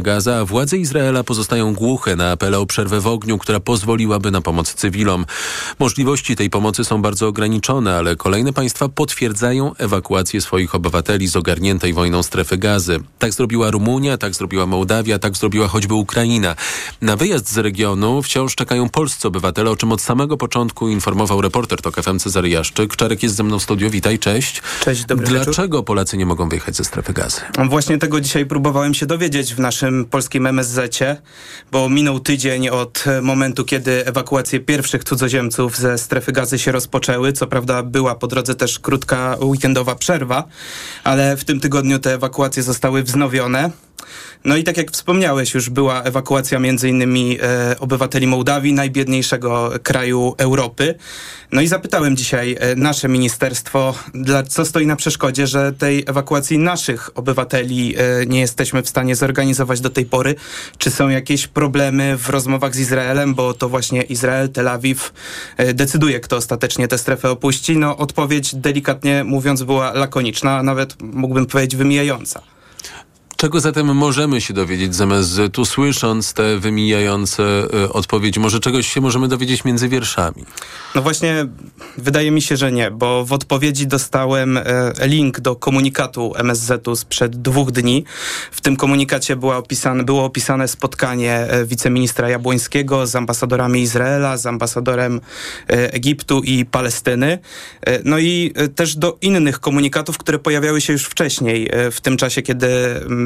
Gaza, a władze Izraela pozostają głuche na apele o przerwę w ogniu, która pozwoliłaby na pomoc cywilom. Możliwości tej pomocy są bardzo ograniczone, ale kolejne państwa potwierdzają ewakuację swoich obywateli z ogarniętej wojną strefy gazy. Tak zrobiła Rumunia, tak zrobiła Mołdawia, tak zrobiła choćby Ukraina. Na wyjazd z regionu wciąż czekają polscy obywatele, o czym od samego początku informował reporter TOK FM Cezary Jaszczyk. Czarek jest ze mną w studiu, witaj, cześć. Cześć, dobry Dlaczego wieczór. Polacy nie mogą wyjechać ze strefy gazy? Właśnie tego dzisiaj próbowałem się dowiedzieć w naszym polskim MSZ-cie, bo minął tydzień od momentu, kiedy ewakuacje pierwszych cudzoziemców ze strefy gazy się rozpoczęły. Co prawda była po drodze też krótka weekendowa przerwa, ale w tym tygodniu te ewakuacje zostały wznowione. No i tak jak wspomniałeś, już była ewakuacja między innymi e, obywateli Mołdawii, najbiedniejszego kraju Europy. No i zapytałem dzisiaj e, nasze ministerstwo, dla, co stoi na przeszkodzie, że tej ewakuacji naszych obywateli e, nie jesteśmy w stanie zorganizować do tej pory. Czy są jakieś problemy w rozmowach z Izraelem, bo to właśnie Izrael, Tel Awiw e, decyduje, kto ostatecznie tę strefę opuści. No odpowiedź delikatnie mówiąc była lakoniczna, a nawet mógłbym powiedzieć wymijająca. Czego zatem możemy się dowiedzieć zamiast tu słysząc te wymijające odpowiedzi? Może czegoś się możemy dowiedzieć między wierszami? No właśnie, wydaje mi się, że nie, bo w odpowiedzi dostałem e, link do komunikatu MSZ-u sprzed dwóch dni. W tym komunikacie opisane, było opisane spotkanie e, wiceministra Jabłońskiego z ambasadorami Izraela, z ambasadorem e, Egiptu i Palestyny. No i też do innych komunikatów, które pojawiały się już wcześniej, w tym czasie, kiedy mm,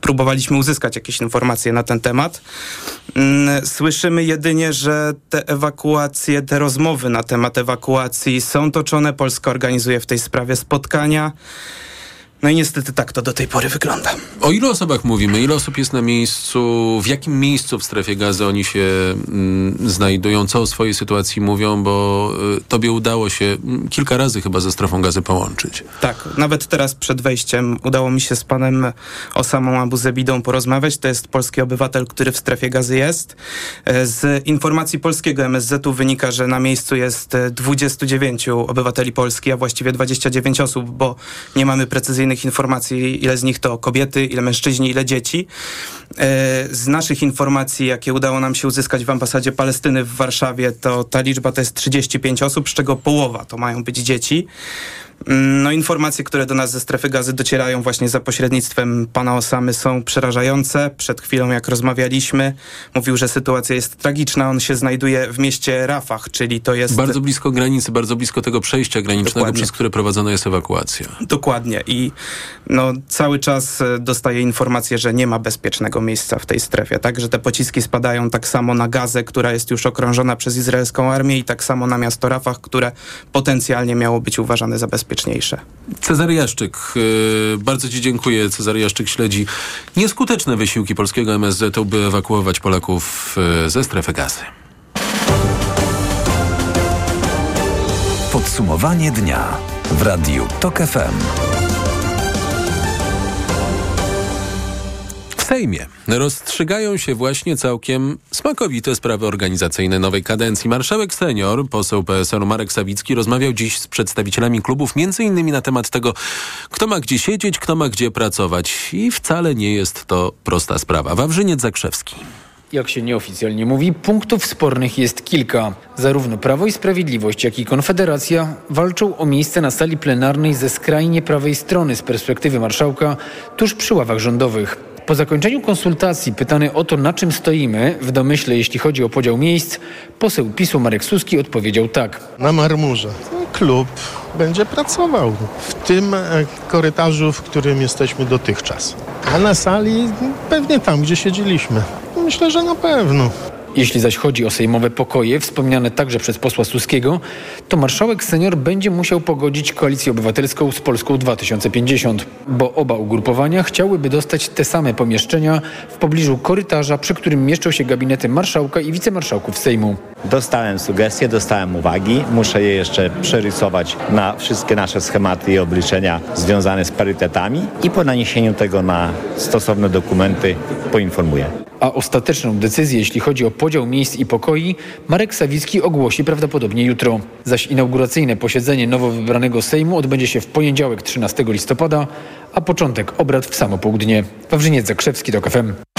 próbowaliśmy uzyskać jakieś informacje na ten temat. Mm, słyszymy jedynie, że te ewakuacje, te rozmowy na temat ewakuacji są toczone. Polska organizuje w tej sprawie spotkania. No i niestety tak to do tej pory wygląda. O ilu osobach mówimy? Ile osób jest na miejscu? W jakim miejscu w strefie gazy oni się mm, znajdują? Co o swojej sytuacji mówią? Bo y, tobie udało się mm, kilka razy chyba ze strefą gazy połączyć. Tak, nawet teraz przed wejściem udało mi się z panem Osamą Abu Zebidą porozmawiać. To jest polski obywatel, który w strefie gazy jest. E, z informacji polskiego MSZ-u wynika, że na miejscu jest 29 obywateli Polski, a właściwie 29 osób, bo nie mamy precyzyjnej informacji, ile z nich to kobiety, ile mężczyźni, ile dzieci. E, z naszych informacji, jakie udało nam się uzyskać w ambasadzie Palestyny w Warszawie, to ta liczba to jest 35 osób, z czego połowa to mają być dzieci. No, informacje, które do nas ze strefy gazy docierają właśnie za pośrednictwem pana Osamy są przerażające. Przed chwilą, jak rozmawialiśmy, mówił, że sytuacja jest tragiczna. On się znajduje w mieście Rafah, czyli to jest... Bardzo blisko granicy, bardzo blisko tego przejścia granicznego, Dokładnie. przez które prowadzona jest ewakuacja. Dokładnie. I no, cały czas e, dostaje informację, że nie ma bezpiecznego miejsca w tej strefie. Tak, że te pociski spadają tak samo na Gazę, która jest już okrążona przez izraelską armię i tak samo na miasto Rafah, które potencjalnie miało być uważane za bezpieczne bezpieczniejsze. Cezary Jaszczyk, yy, bardzo Ci dziękuję. Cezary Jaszczyk śledzi nieskuteczne wysiłki polskiego MSZ, by ewakuować Polaków yy, ze strefy gazy. Podsumowanie dnia w Radiu TOK FM. Sejmie rozstrzygają się właśnie całkiem smakowite sprawy organizacyjne nowej kadencji. Marszałek senior, poseł PSL Marek Sawicki rozmawiał dziś z przedstawicielami klubów między innymi na temat tego, kto ma gdzie siedzieć, kto ma gdzie pracować i wcale nie jest to prosta sprawa. Wawrzyniec Zakrzewski. Jak się nieoficjalnie mówi, punktów spornych jest kilka. Zarówno Prawo i Sprawiedliwość, jak i Konfederacja walczą o miejsce na sali plenarnej ze skrajnie prawej strony z perspektywy marszałka, tuż przy ławach rządowych. Po zakończeniu konsultacji pytany o to, na czym stoimy, w domyśle jeśli chodzi o podział miejsc, poseł PiSu Marek Suski odpowiedział tak. Na marmurze. Klub będzie pracował w tym e, korytarzu, w którym jesteśmy dotychczas. A na sali pewnie tam, gdzie siedzieliśmy. Myślę, że na pewno. Jeśli zaś chodzi o sejmowe pokoje, wspomniane także przez posła Suskiego, to marszałek senior będzie musiał pogodzić koalicję obywatelską z Polską 2050, bo oba ugrupowania chciałyby dostać te same pomieszczenia w pobliżu korytarza, przy którym mieszczą się gabinety marszałka i wicemarszałków Sejmu. Dostałem sugestie, dostałem uwagi. Muszę je jeszcze przerysować na wszystkie nasze schematy i obliczenia związane z parytetami i po naniesieniu tego na stosowne dokumenty poinformuję a ostateczną decyzję, jeśli chodzi o podział miejsc i pokoi, Marek Sawicki ogłosi prawdopodobnie jutro. Zaś inauguracyjne posiedzenie nowo wybranego Sejmu odbędzie się w poniedziałek 13 listopada, a początek obrad w samo południe. Wawrzyniec Zakrzewski, do KFM.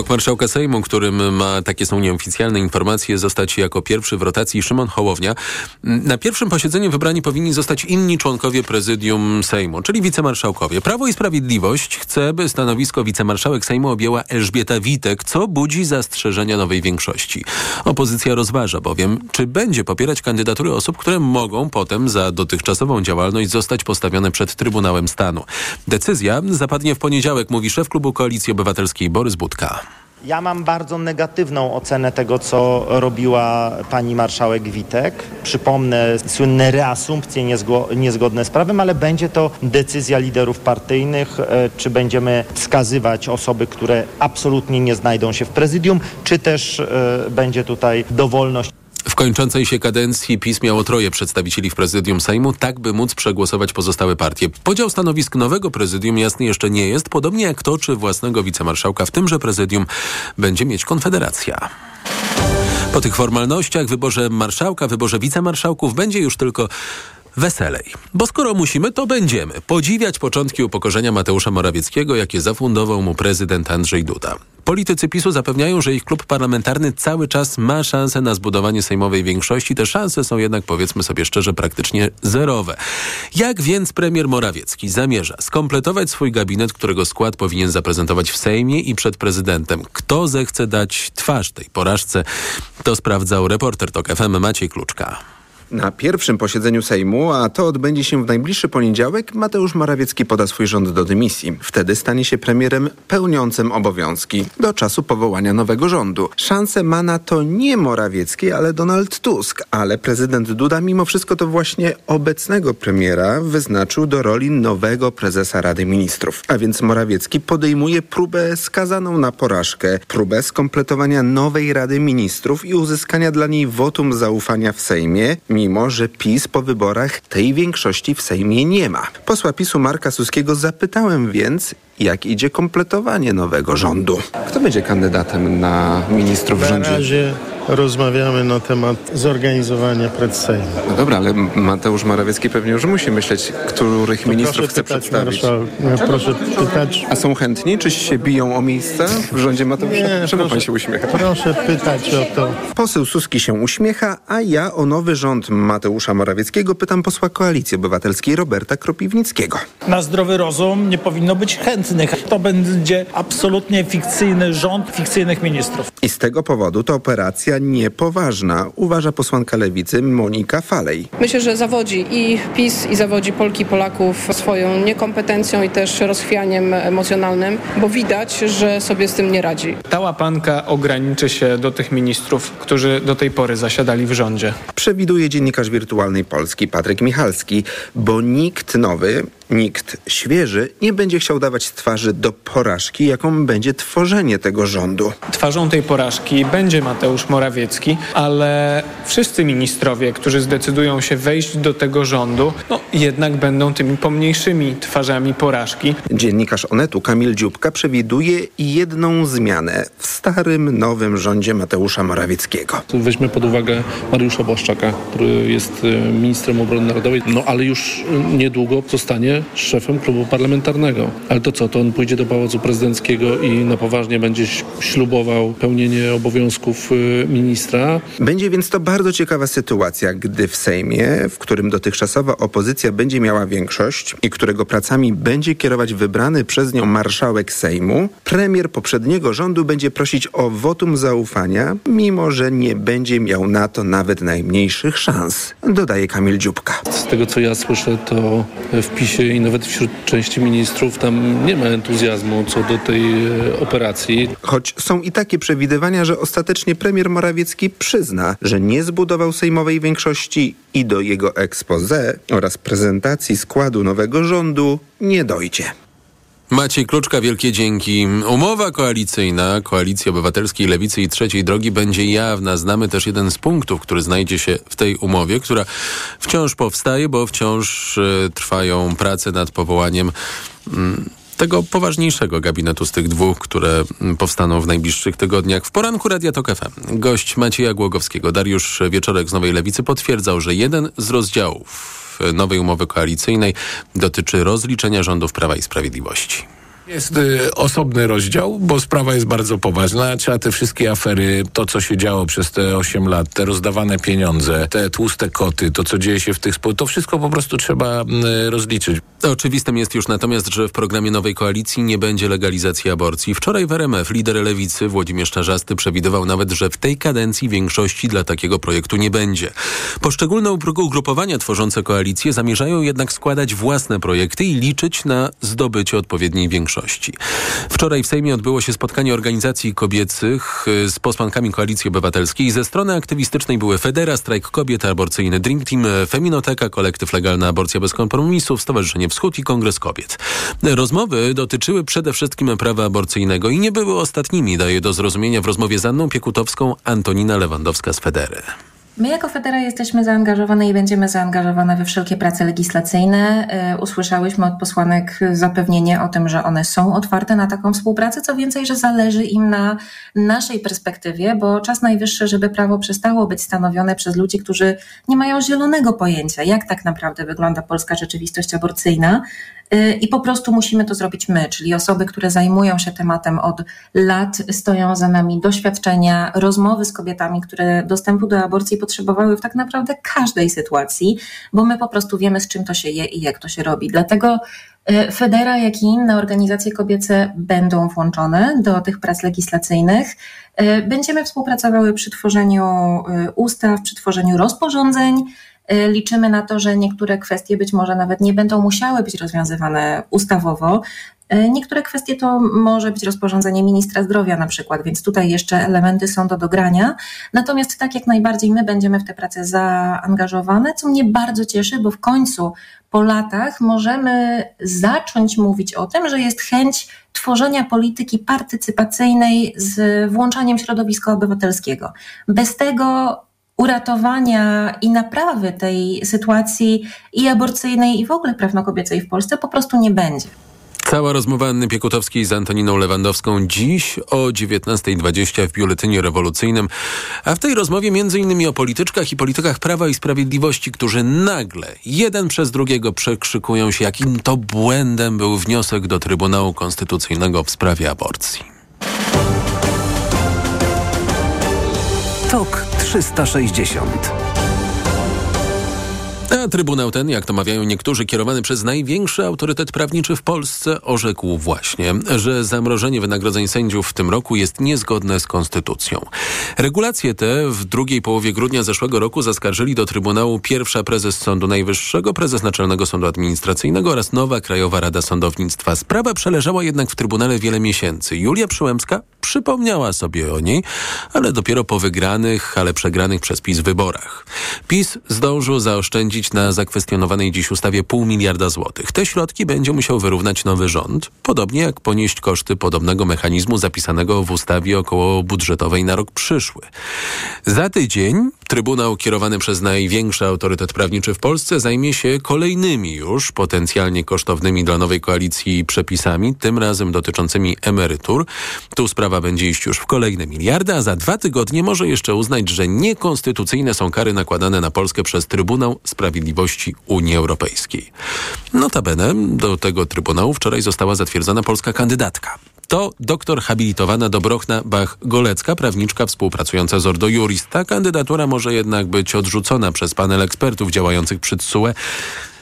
Obok marszałka Sejmu, którym ma, takie są nieoficjalne informacje, zostać jako pierwszy w rotacji Szymon Hołownia, na pierwszym posiedzeniu wybrani powinni zostać inni członkowie prezydium Sejmu, czyli wicemarszałkowie. Prawo i Sprawiedliwość chce, by stanowisko wicemarszałek Sejmu objęła Elżbieta Witek, co budzi zastrzeżenia nowej większości. Opozycja rozważa bowiem, czy będzie popierać kandydatury osób, które mogą potem za dotychczasową działalność zostać postawione przed Trybunałem Stanu. Decyzja zapadnie w poniedziałek, mówi szef klubu Koalicji Obywatelskiej Borys Budka. Ja mam bardzo negatywną ocenę tego, co robiła pani marszałek Witek. Przypomnę słynne reasumpcje niezgo niezgodne z prawem, ale będzie to decyzja liderów partyjnych, e, czy będziemy wskazywać osoby, które absolutnie nie znajdą się w prezydium, czy też e, będzie tutaj dowolność. W kończącej się kadencji PiS miało troje przedstawicieli w prezydium Sejmu, tak by móc przegłosować pozostałe partie. Podział stanowisk nowego prezydium jasny jeszcze nie jest, podobnie jak to, czy własnego wicemarszałka w tymże prezydium będzie mieć Konfederacja. Po tych formalnościach, wyborze marszałka, wyborze wicemarszałków będzie już tylko weselej. Bo skoro musimy, to będziemy podziwiać początki upokorzenia Mateusza Morawieckiego, jakie zafundował mu prezydent Andrzej Duda. Politycy PiSu zapewniają, że ich klub parlamentarny cały czas ma szansę na zbudowanie sejmowej większości. Te szanse są jednak, powiedzmy sobie szczerze, praktycznie zerowe. Jak więc premier Morawiecki zamierza skompletować swój gabinet, którego skład powinien zaprezentować w Sejmie i przed prezydentem? Kto zechce dać twarz tej porażce? To sprawdzał reporter TOK FM Maciej Kluczka. Na pierwszym posiedzeniu Sejmu, a to odbędzie się w najbliższy poniedziałek, Mateusz Morawiecki poda swój rząd do dymisji. Wtedy stanie się premierem pełniącym obowiązki do czasu powołania nowego rządu. Szansę ma na to nie Morawiecki, ale Donald Tusk. Ale prezydent Duda mimo wszystko to właśnie obecnego premiera wyznaczył do roli nowego prezesa Rady Ministrów. A więc Morawiecki podejmuje próbę skazaną na porażkę, próbę skompletowania nowej Rady Ministrów i uzyskania dla niej wotum zaufania w Sejmie, mimo że PiS po wyborach tej większości w Sejmie nie ma. Posła PiSu Marka Suskiego zapytałem więc, jak idzie kompletowanie nowego rządu. Kto będzie kandydatem na ministrów w Na rządzie? razie rozmawiamy na temat zorganizowania predsejmu. No dobra, ale Mateusz Morawiecki pewnie już musi myśleć, których ministrów chce pytać przedstawić. marszał- proszę pytać. A są chętni? Czy się biją o miejsce w rządzie Mateusza? Nie, Czemu pan proszę- się uśmiecha? Proszę pytać o to. Poseł Suski się uśmiecha, a ja o nowy rząd Mateusza Morawieckiego pytam posła Koalicji Obywatelskiej Roberta Kropiwnickiego. na zdrowy rozum nie powinno być chętnych. To będzie absolutnie fikcyjny rząd fikcyjnych ministrów. I z tego powodu to operacja niepoważna, uważa posłanka lewicy Monika Falej. Myślę, że zawodzi i PiS, i zawodzi Polki i Polaków swoją niekompetencją i też rozchwianiem emocjonalnym, bo widać, że sobie z tym nie radzi. Ta łapanka ograniczy się do tych ministrów, którzy do tej pory zasiadali w rządzie. Przewiduje dziennikarz wirtualnej Polski Patryk Michalski, bo nikt nowy, nikt świeży nie będzie chciał dawać twarzy do porażki, jaką będzie tworzenie tego rządu. Twarzą tej porażki będzie Mateusz Morawiecki, ale wszyscy ministrowie, którzy zdecydują się wejść do tego rządu, no jednak będą tymi pomniejszymi twarzami porażki. Dziennikarz Onetu Kamil Dziubka przewiduje jedną zmianę w starym, nowym rządzie Mateusza Morawieckiego. Weźmy pod uwagę Mariusza Błaszczaka, który jest e, ministrem obrony narodowej, no ale już e, niedługo zostanie szefem klubu parlamentarnego. Ale to co, to on pójdzie do Pałacu Prezydenckiego i na poważnie będzie ślubował pełnienie obowiązków e, ministra. Będzie więc to bardzo ciekawa sytuacja, gdy w Sejmie, w którym dotychczasowa opozycja będzie miała większość i którego pracami będzie kierować wybrany przez nią marszałek Sejmu, premier poprzedniego rządu będzie prosić o wotum zaufania, mimo że nie będzie miał na to nawet najmniejszych szans, dodaje Kamil Dziubka. Z tego co ja słyszę, to w PiSie i nawet wśród części ministrów tam nie ma entuzjazmu co do tej e, operacji. Choć są i takie przewidywania, że ostatecznie premier Morawiecki przyzna, że nie zbudował sejmowej większości i do jego expose oraz prezentacji składu nowego rządu nie dojdzie. Maciej Kluczka, wielkie dzięki. Umowa koalicyjna Koalicji Obywatelskiej Lewicy i Trzeciej Drogi będzie jawna. Znamy też jeden z punktów, który znajdzie się w tej umowie, która wciąż powstaje, bo wciąż e, trwają prace nad powołaniem mm, tego poważniejszego gabinetu z tych dwóch, które mm, powstaną w najbliższych tygodniach. W poranku Radia Tok FM gość Macieja Głogowskiego, Dariusz Wieczorek z Nowej Lewicy potwierdzał, że jeden z rozdziałów nowej umowy koalicyjnej dotyczy rozliczenia rządów Prawa i Sprawiedliwości. Jest y, osobny rozdział, bo sprawa jest bardzo poważna. Trzeba te wszystkie afery, to co się działo przez te 8 lat, te rozdawane pieniądze, te tłuste koty, to co dzieje się w tych spółkach, to wszystko po prostu trzeba y, rozliczyć. Oczywistym jest już natomiast, że w programie nowej koalicji nie będzie legalizacji aborcji. Wczoraj w RMF lider lewicy Włodzimierz Czarzasty przewidywał nawet, że w tej kadencji większości dla takiego projektu nie będzie. Poszczególne ugrupowania tworzące koalicję zamierzają jednak składać własne projekty i liczyć na zdobycie odpowiedniej większości. Wczoraj w Sejmie odbyło się spotkanie organizacji kobiecych y, z posłankami Koalicji Obywatelskiej. Ze strony aktywistycznej były Federa, Strajk Kobiet, Aborcyjny Dream Team, Feminoteka, Kolektyw Legalna Aborcja Bez Kompromisów, Stowarzyszenie Wschód i Kongres Kobiet. Rozmowy dotyczyły przede wszystkim prawa aborcyjnego i nie były ostatnimi, daje do zrozumienia w rozmowie z Anną Piekutowską Antonina Lewandowska z Federy. My jako Federa jesteśmy zaangażowane i będziemy zaangażowane we wszelkie prace legislacyjne. E, usłyszałyśmy od posłanek zapewnienie o tym, że one są otwarte na taką współpracę, co więcej, że zależy im na naszej perspektywie, bo czas najwyższy, żeby prawo przestało być stanowione przez ludzi, którzy nie mają zielonego pojęcia, jak tak naprawdę wygląda polska rzeczywistość aborcyjna, i po prostu musimy to zrobić my, czyli osoby, które zajmują się tematem od lat, stoją za nami doświadczenia, rozmowy z kobietami, które dostępu do aborcji potrzebowały w tak naprawdę każdej sytuacji, bo my po prostu wiemy, z czym to się je i jak to się robi. Dlatego y, Federa, jak i inne organizacje kobiece będą włączone do tych prac legislacyjnych. Y, będziemy współpracowały przy tworzeniu ustaw, przy tworzeniu rozporządzeń, Y, liczymy na to, że niektóre kwestie być może nawet nie będą musiały być rozwiązywane ustawowo. Y, niektóre kwestie to może być rozporządzenie ministra zdrowia na przykład, więc tutaj jeszcze elementy są do dogrania. Natomiast tak jak najbardziej my będziemy w tę pracę zaangażowane, co mnie bardzo cieszy, bo w końcu po latach możemy zacząć mówić o tym, że jest chęć tworzenia polityki partycypacyjnej z włączaniem środowiska obywatelskiego. Bez tego uratowania i naprawy tej sytuacji i aborcyjnej, i w ogóle prawno-kobiecej w Polsce po prostu nie będzie. Cała rozmowa Anny Piekutowskiej z Antoniną Lewandowską dziś o 19.20 w Biuletynie Rewolucyjnym, a w tej rozmowie między innymi o polityczkach i politykach Prawa i Sprawiedliwości, którzy nagle jeden przez drugiego przekrzykują się, jakim to błędem był wniosek do Trybunału Konstytucyjnego w sprawie aborcji. TOK 360 a Trybunał ten, jak to mawiają niektórzy, kierowany przez największy autorytet prawniczy w Polsce, orzekł właśnie, że zamrożenie wynagrodzeń sędziów w tym roku jest niezgodne z konstytucją. Regulacje te w drugiej połowie grudnia zeszłego roku zaskarżyli do Trybunału pierwsza prezes Sądu Najwyższego, prezes Naczelnego Sądu Administracyjnego oraz nowa Krajowa Rada Sądownictwa. Sprawa przeleżała jednak w Trybunale wiele miesięcy. Julia Przyłębska przypomniała sobie o niej, ale dopiero po wygranych, ale przegranych przez PiS wyborach. PiS zdążył zaoszczędzić na zakwestionowanej dziś ustawie pół miliarda złotych. Te środki będzie musiał wyrównać nowy rząd, podobnie jak ponieść koszty podobnego mechanizmu zapisanego w ustawie około budżetowej na rok przyszły. Za tydzień Trybunał kierowany przez największy autorytet prawniczy w Polsce zajmie się kolejnymi już potencjalnie kosztownymi dla nowej koalicji przepisami, tym razem dotyczącymi emerytur. Tu sprawa będzie iść już w kolejne miliardy, a za dwa tygodnie może jeszcze uznać, że niekonstytucyjne są kary nakładane na Polskę przez Trybunał Sprawiedliwości Unii Europejskiej. Notabene do tego Trybunału wczoraj została zatwierdzona polska kandydatka to doktor habilitowana Dobrochna Bach-Golecka, prawniczka współpracująca z Ordo Juris. Ta kandydatura może jednak być odrzucona przez panel ekspertów działających przy TSUE.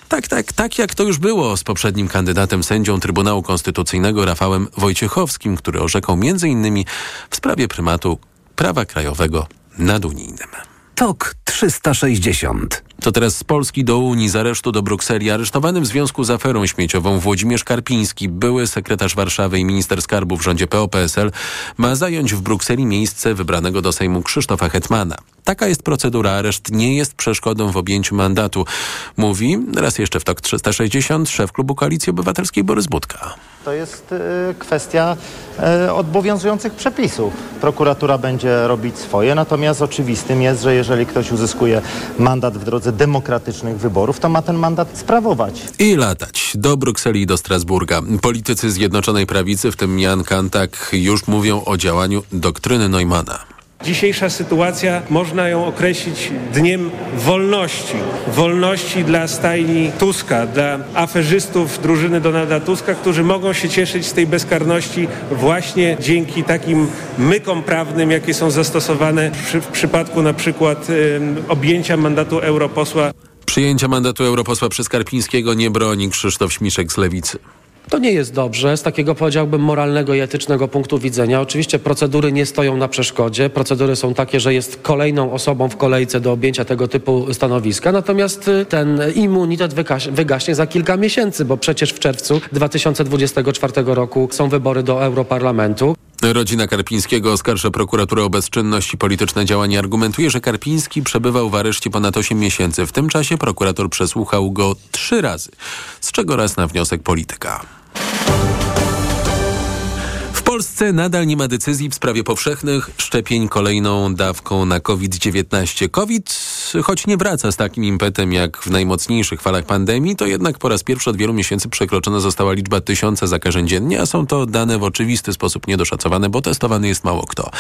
Tak, tak, tak jak to już było z poprzednim kandydatem sędzią Trybunału Konstytucyjnego Rafałem Wojciechowskim, który orzekał m.in. w sprawie prymatu prawa krajowego nad unijnym. TOK 360 to teraz z Polski do Unii, z aresztu do Brukseli. Aresztowany w związku z aferą śmieciową Włodzimierz Karpiński, były sekretarz Warszawy i minister skarbu w rządzie PO-PSL, ma zająć w Brukseli miejsce wybranego do Sejmu Krzysztofa Hetmana. Taka jest procedura. Areszt nie jest przeszkodą w objęciu mandatu. Mówi, raz jeszcze w TOK 360, szef klubu Koalicji Obywatelskiej Borys Budka. To jest y, kwestia y, obowiązujących przepisów. Prokuratura będzie robić swoje, natomiast oczywistym jest, że jeżeli ktoś uzyskuje mandat w drodze demokratycznych wyborów, to ma ten mandat sprawować. I latać do Brukseli i do Strasburga. Politycy Zjednoczonej Prawicy, w tym Jan Kantak, już mówią o działaniu doktryny Neumana. Dzisiejsza sytuacja można ją określić dniem wolności. Wolności dla stajni Tuska, dla aferzystów drużyny Donalda Tuska, którzy mogą się cieszyć z tej bezkarności właśnie dzięki takim mykom prawnym, jakie są zastosowane w przypadku na przykład objęcia mandatu europosła. Przyjęcia mandatu europosła przez Karpińskiego nie broni Krzysztof Śmiszek z Lewicy. To nie jest dobrze z takiego powiedziałbym moralnego i etycznego punktu widzenia. Oczywiście procedury nie stoją na przeszkodzie. Procedury są takie, że jest kolejną osobą w kolejce do objęcia tego typu stanowiska. Natomiast y, ten immunitet wygaśnie, za kilka miesięcy, bo przecież w czerwcu 2024 roku są wybory do Europarlamentu. Rodzina Karpińskiego oskarża prokuraturę o bezczynność i polityczne działania. Argumentuje, że Karpiński przebywał w areszcie ponad 8 miesięcy. W tym czasie prokurator przesłuchał go trzy razy, z czego raz na wniosek polityka. W Polsce nadal nie ma decyzji w sprawie powszechnych szczepień kolejną dawką na COVID-19. COVID, choć nie wraca z takim impetem jak w najmocniejszych falach pandemii, to jednak po raz pierwszy od wielu miesięcy przekroczona została liczba tysiąca zakażeń dziennie, a są to dane w oczywisty sposób niedoszacowane, bo testowany jest mało kto.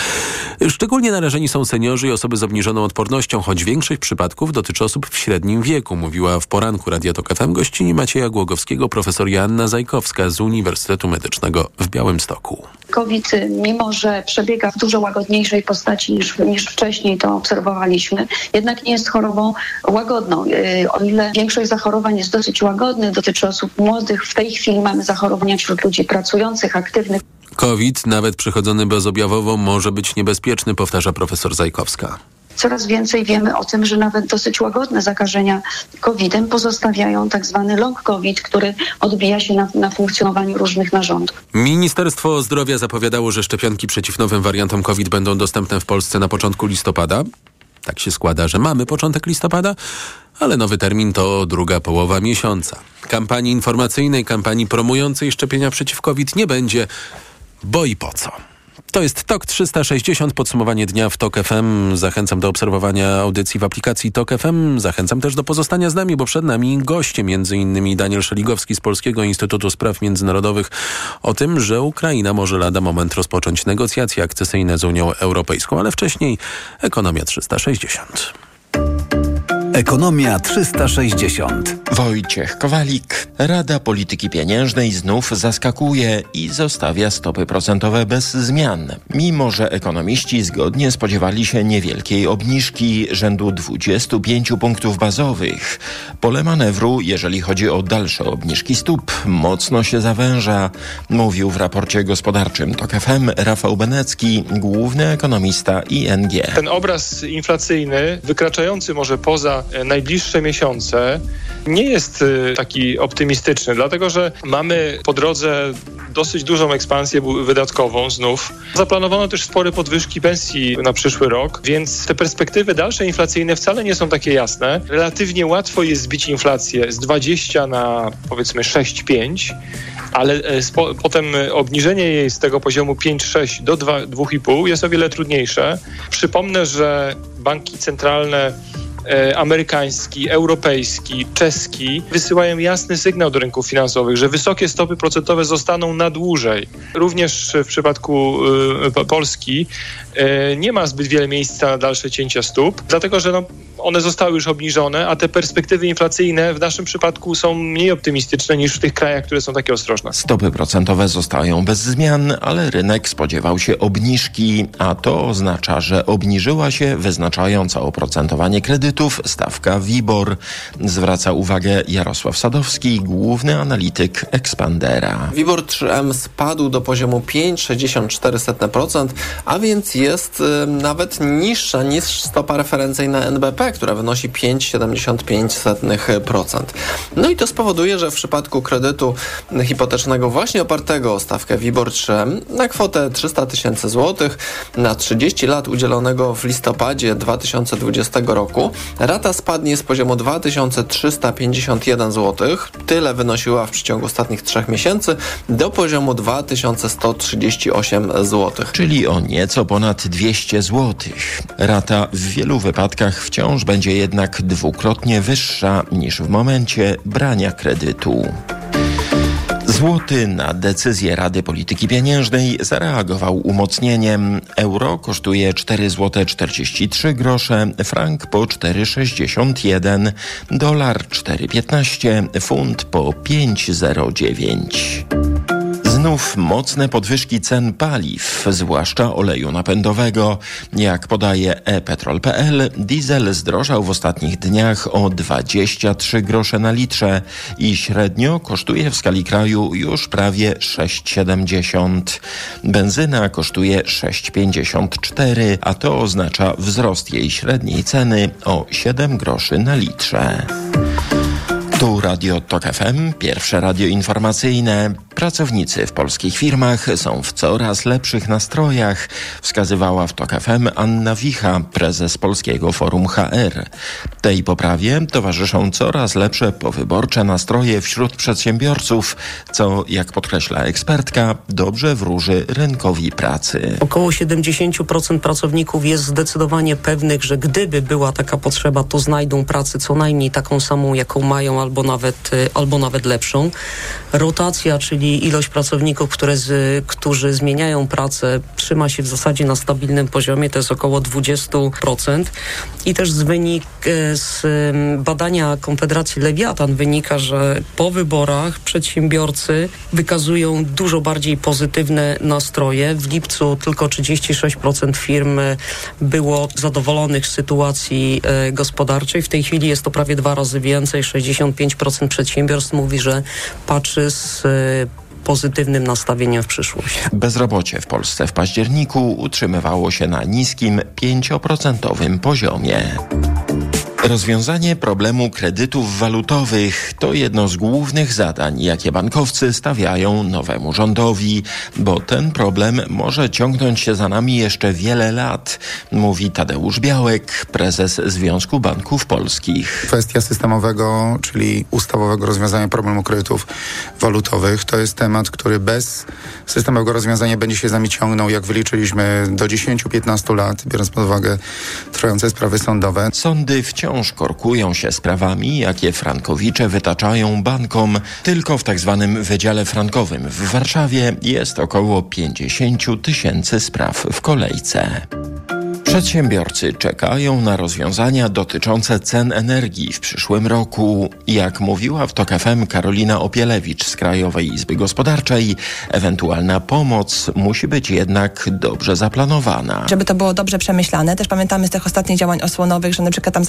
Szczególnie narażeni są seniorzy i osoby z obniżoną odpornością, choć większość przypadków dotyczy osób w średnim wieku, mówiła w poranku Radia Tok FM gościni Macieja Głogowskiego profesor Joanna Zajkowska z Uniwersytetu Medycznego w Białymstoku. COVID, mimo że przebiega w dużo łagodniejszej postaci niż, niż wcześniej to obserwowaliśmy, jednak nie jest chorobą łagodną. Yy, O ile większość zachorowań jest dosyć łagodnych, dotyczy osób młodych, w tej chwili mamy zachorowania wśród ludzi pracujących, aktywnych. COVID, nawet przychodzony bezobjawowo, może być niebezpieczny, powtarza profesor Zajkowska. Coraz więcej wiemy o tym, że nawet dosyć łagodne zakażenia COVID-em pozostawiają tak zwany long COVID, który odbija się na, na funkcjonowaniu różnych narządów. Ministerstwo Zdrowia zapowiadało, że szczepionki przeciw nowym wariantom COVID będą dostępne w Polsce na początku listopada. Tak się składa, że mamy początek listopada, ale nowy termin to druga połowa miesiąca. Kampanii informacyjnej, kampanii promującej szczepienia przeciw COVID nie będzie, bo i po co? To jest TOK 360, podsumowanie dnia w TOK FM. Zachęcam do obserwowania audycji w aplikacji TOK FM. Zachęcam też do pozostania z nami, bo przed nami goście, innymi Daniel Szeligowski z Polskiego Instytutu Spraw Międzynarodowych o tym, że Ukraina może lada moment rozpocząć negocjacje akcesyjne z Unią Europejską, ale wcześniej Ekonomia 360. Ekonomia 360. Wojciech Kowalik. Rada Polityki Pieniężnej znów zaskakuje i zostawia stopy procentowe bez zmian. Mimo, że ekonomiści zgodnie spodziewali się niewielkiej obniżki rzędu 25 punktów bazowych. Pole manewru, jeżeli chodzi o dalsze obniżki stóp, mocno się zawęża, mówił w raporcie gospodarczym TOK FM Rafał Benecki, główny ekonomista ING. Ten obraz inflacyjny, wykraczający może poza najbliższe miesiące, nie jest e, taki optymistyczny, dlatego że mamy po drodze dosyć dużą ekspansję wydatkową znów. Zaplanowano też spore podwyżki pensji na przyszły rok, więc te perspektywy dalsze inflacyjne wcale nie są takie jasne. Relatywnie łatwo jest zbić inflację z 20 na powiedzmy 6-5 ale e, spo, potem e, obniżenie jej z tego poziomu 5,6 do 2, 2,5 jest o wiele trudniejsze. Przypomnę, że banki centralne e, amerykański, europejski, czeski wysyłają jasny sygnał do rynków finansowych, że wysokie stopy procentowe zostaną na dłużej. Również w przypadku e, Po- Polski nie ma zbyt wiele miejsca na dalsze cięcia stóp, dlatego że no, one zostały już obniżone, a te perspektywy inflacyjne w naszym przypadku są mniej optymistyczne niż w tych krajach, które są takie ostrożne. Stopy procentowe zostają bez zmian, ale rynek spodziewał się obniżki, a to oznacza, że obniżyła się wyznaczająca oprocentowanie kredytów stawka WIBOR. Zwraca uwagę Jarosław Sadowski, główny analityk Expandera. WIBOR 3M spadł do poziomu 5,64%, a więc jest y, nawet niższa niż stopa referencyjna NBP, która wynosi 5,75%. No i to spowoduje, że w przypadku kredytu hipotecznego właśnie opartego o stawkę WIBOR 3M na kwotę 300 tysięcy złotych na 30 lat udzielonego w listopadzie 2020 roku rata spadnie z poziomu 2351 zł, tyle wynosiła w przeciągu ostatnich trzech miesięcy, do poziomu 2138 zł. Czyli o nieco ponad 200 zł. Rata w wielu wypadkach wciąż będzie jednak dwukrotnie wyższa niż w momencie brania kredytu. Złoty na decyzję Rady Polityki Pieniężnej zareagował umocnieniem. Euro kosztuje 4 zł 43 grosze, frank po 4,61, dolar 4,15, funt po 5,09. Znów mocne podwyżki cen paliw, zwłaszcza oleju napędowego. Jak podaje e-petrol.pl, diesel zdrożał w ostatnich dniach o 23 grosze na litrze i średnio kosztuje w skali kraju już prawie 6,70. Benzyna kosztuje 6,54, a to oznacza wzrost jej średniej ceny o 7 groszy na litrze. Tu Radio TOK FM, pierwsze radio informacyjne. Pracownicy w polskich firmach są w coraz lepszych nastrojach, wskazywała w TOK FM Anna Wicha, prezes Polskiego Forum HR. Tej poprawie towarzyszą coraz lepsze powyborcze nastroje wśród przedsiębiorców, co, jak podkreśla ekspertka, dobrze wróży rynkowi pracy. Około 70% pracowników jest zdecydowanie pewnych, że gdyby była taka potrzeba, to znajdą pracę co najmniej taką samą, jaką mają, albo nawet, y, albo nawet lepszą. Rotacja, czyli ilość pracowników, które z, którzy zmieniają pracę, trzyma się w zasadzie na stabilnym poziomie, to jest około 20%. I też z wynik y, z badania Konfederacji Lewiatan wynika, że po wyborach przedsiębiorcy wykazują dużo bardziej pozytywne nastroje. W lipcu tylko 36% firm było zadowolonych z sytuacji y, gospodarczej. W tej chwili jest to prawie dwa razy więcej, 65% przedsiębiorstw mówi, że patrzy z y, pozytywnym nastawieniem w przyszłość. Bezrobocie w Polsce w październiku utrzymywało się na niskim 5% poziomie. Rozwiązanie problemu kredytów walutowych to jedno z głównych zadań, jakie bankowcy stawiają nowemu rządowi, bo ten problem może ciągnąć się za nami jeszcze wiele lat, mówi Tadeusz Białek, prezes Związku Banków Polskich. Kwestia systemowego, czyli ustawowego rozwiązania problemu kredytów walutowych, to jest temat, który bez systemowego rozwiązania będzie się z nami ciągnął, jak wyliczyliśmy, do 10-15 lat, biorąc pod uwagę trwające sprawy sądowe. Sądy wciąż wciąż korkują się sprawami, jakie frankowicze wytaczają bankom. Tylko w tzw. Tak Wydziale Frankowym w Warszawie jest około 50 tysięcy spraw w kolejce. Przedsiębiorcy czekają na rozwiązania dotyczące cen energii w przyszłym roku. Jak mówiła w TOK FM Karolina Opielewicz z Krajowej Izby Gospodarczej, ewentualna pomoc musi być jednak dobrze zaplanowana. Żeby to było dobrze przemyślane. Też pamiętamy z tych ostatnich działań osłonowych, że na przykład tam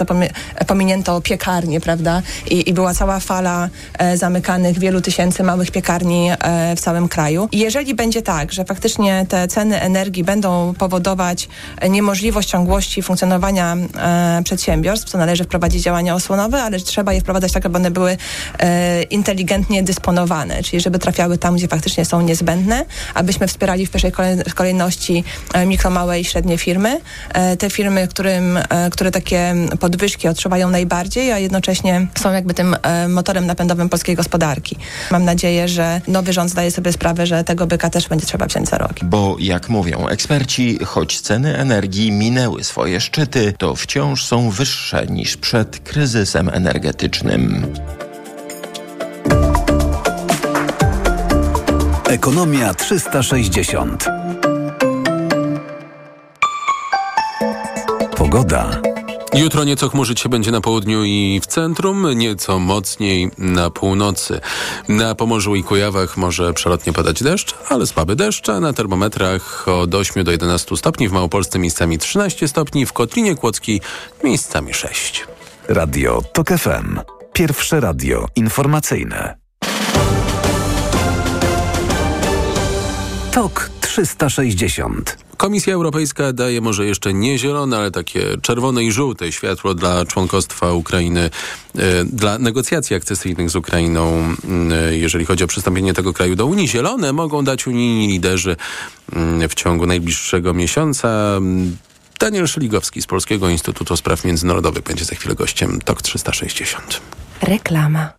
pominięto piekarnie, prawda? I, I, była cała fala e, zamykanych wielu tysięcy małych piekarni e, w całym kraju. I jeżeli będzie tak, że faktycznie te ceny energii będą powodować niemożliwość możliwość ciągłości funkcjonowania e, przedsiębiorstw, to należy wprowadzić działania osłonowe, ale trzeba je wprowadzać tak, aby one były e, inteligentnie dysponowane, czyli żeby trafiały tam, gdzie faktycznie są niezbędne, abyśmy wspierali w pierwszej kolejności e, mikro, małe i średnie firmy. E, te firmy, którym, e, które takie podwyżki odczuwają najbardziej, a jednocześnie są jakby tym e, motorem napędowym polskiej gospodarki. Mam nadzieję, że nowy rząd zdaje sobie sprawę, że tego byka też będzie trzeba wziąć za rogi. Bo jak mówią eksperci, choć ceny energii minęły swoje szczyty, to wciąż są wyższe niż przed kryzysem energetycznym. Ekonomia 360. Pogoda. Jutro nieco chmurzyć się będzie na południu i w centrum, nieco mocniej na północy. Na Pomorzu i Kujawach może przelotnie padać deszcz, ale słaby deszcz, na termometrach od 8 do 11 stopni, w Małopolsce miejscami 13 stopni, w Kotlinie Kłodzkiej miejscami 6. Radio TOK FM. Pierwsze radio informacyjne. TOK 360. Komisja Europejska daje może jeszcze nie zielone, ale takie czerwone i żółte światło dla członkostwa Ukrainy, e, dla negocjacji akcesyjnych z Ukrainą, e, jeżeli chodzi o przystąpienie tego kraju do Unii. Zielone mogą dać unijni liderzy w ciągu najbliższego miesiąca. Daniel Szeligowski z Polskiego Instytutu Spraw Międzynarodowych będzie za chwilę gościem TOK 360. Reklama.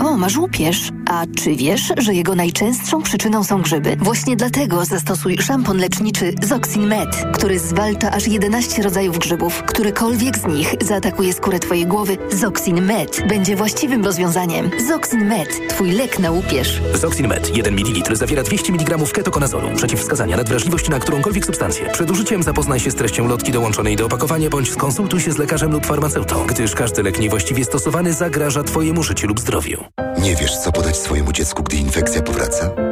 O, masz łupież. A czy wiesz, że jego najczęstszą przyczyną są grzyby? Właśnie dlatego zastosuj szampon leczniczy Zoxin Med, który zwalcza aż 11 rodzajów grzybów. Którykolwiek z nich zaatakuje skórę twojej głowy, Zoxin Med będzie właściwym rozwiązaniem. Zoxin Med, twój lek na łupież. Zoxin Med 1 ml zawiera 200 mg ketokonazolu. Przeciwwskazania nadwrażliwości na którąkolwiek substancję. Przed użyciem zapoznaj się z treścią lotki dołączonej do opakowania bądź skonsultuj się z lekarzem lub farmaceutą, gdyż każdy lek niewłaściwie stosowany zagraża twojemu życiu lub zdrowiu. Nie wiesz, co podać swojemu dziecku, gdy infekcja powraca?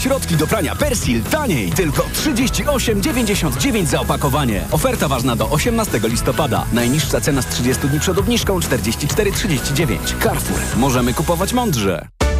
środki do prania Persil taniej. Tylko 38,99 za opakowanie. Oferta ważna do 18 listopada. Najniższa cena z 30 dni przed obniżką 44,39. Carrefour. Możemy kupować mądrze.